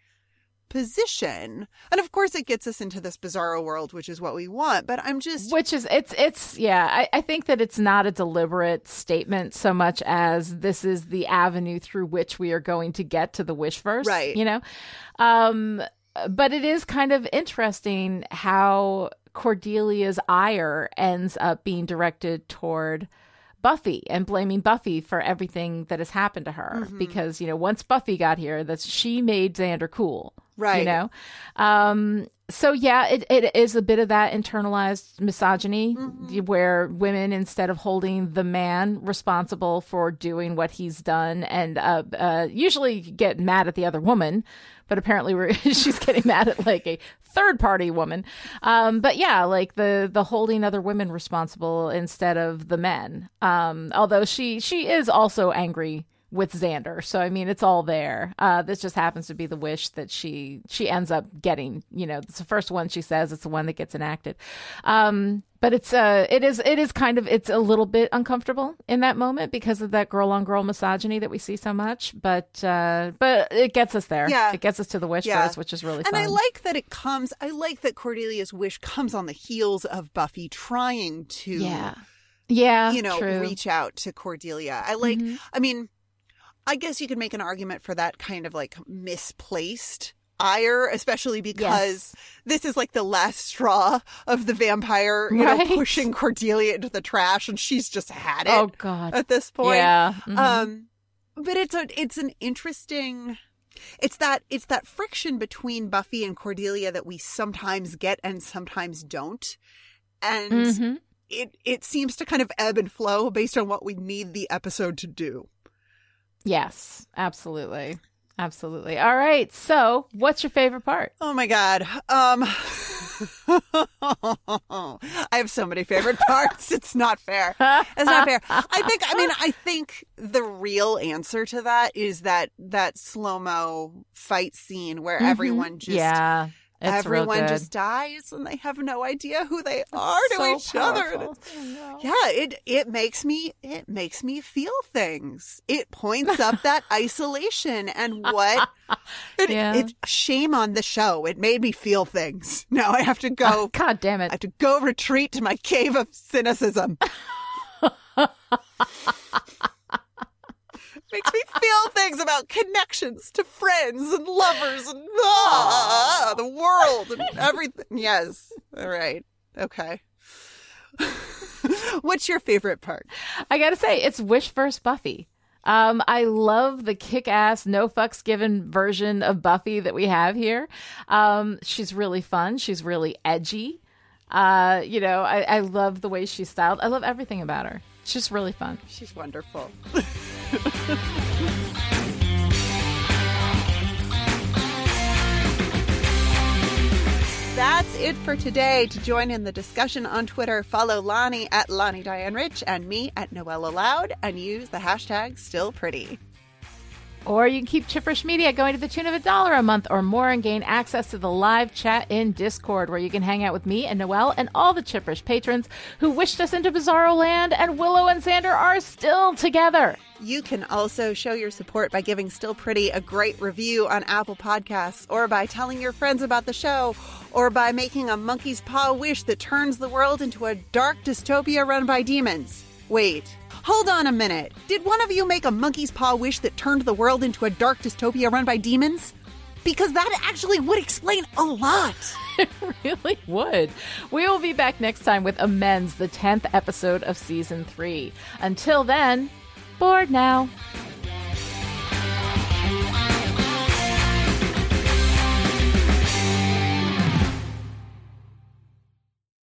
position and of course it gets us into this bizarro world which is what we want but I'm just which is it's it's yeah I, I think that it's not a deliberate statement so much as this is the avenue through which we are going to get to the wishverse Right. you know um but it is kind of interesting how cordelia's ire ends up being directed toward Buffy and blaming Buffy for everything that has happened to her Mm-hmm. because you know once Buffy got here that she made Xander cool Right. you know um so yeah it, it is a bit of that internalized misogyny Mm-hmm. where women instead of holding the man responsible for doing what he's done and uh, uh usually get mad at the other woman but apparently we're she's getting mad at like a third party woman um but yeah like the the holding other women responsible instead of the men um although she she is also angry with Xander. So I mean, it's all there. Uh, this just happens to be the wish that she she ends up getting. You know, it's the first one she says. It's the one that gets enacted. Um, but it's uh, it is it is kind of it's a little bit uncomfortable in that moment because of that girl on girl misogyny that we see so much. But uh, but it gets us there. Yeah. it gets us to the wish Yeah. verse, which is really and fun. I like that it comes. I like that Cordelia's wish comes on the heels of Buffy trying to, yeah, yeah, you know, true. Mm-hmm. reach out to Cordelia. I like. I mean, I guess you could make an argument for that kind of like misplaced ire, especially because this is like the last straw of the vampire, you Right. know, pushing Cordelia into the trash, and she's just had it Oh God, at this point. yeah. mhm. Um, but it's a it's an interesting. It's that it's that friction between Buffy and Cordelia that we sometimes get and sometimes don't, and Mhm. it it seems to kind of ebb and flow based on what we need the episode to do. Yes, absolutely. Absolutely. All right. So, what's your favorite part? Oh my god. Um I have so many favorite parts. It's not fair. It's not fair. I think I mean I think the real answer to that is that that slow-mo fight scene where everyone just Mm-hmm. yeah, it's everyone just dies and they have no idea who they are to so each other. Powerful. it's- Yeah, it it makes me it makes me feel things. It points up that isolation and what it, Yeah. it shame on the show. It made me feel things. Now I have to go ah, God damn it. I have to go retreat to my cave of cynicism. Makes me feel things about connections to friends and lovers and ah, the world and everything. Yes. All right. Okay. What's your favorite part? I gotta say, it's Wish versus Buffy. Um, I love the kick-ass, no fucks given version of Buffy that we have here. Um, she's really fun. She's really edgy. Uh, you know, I, I love the way she's styled. I love everything about her. She's just really fun. She's wonderful. That's it for today. To join in the discussion on Twitter, follow Lani at Lani Diane Rich and me at Noella Loud and use the hashtag still pretty. Or you can keep Chipperish Media going to the tune of a dollar a month or more and gain access to the live chat in Discord where you can hang out with me and Noelle and all the Chipperish patrons who wished us into Bizarro Land and Willow and Xander are still together. You can also show your support by giving Still Pretty a great review on Apple Podcasts, or by telling your friends about the show, or by making a monkey's paw wish that turns the world into a dark dystopia run by demons. Wait, hold on a minute. Did one of you make a monkey's paw wish that turned the world into a dark dystopia run by demons? Because that actually would explain a lot. It really would. We will be back next time with Amends, the 10th episode of season three. Until then, bored now.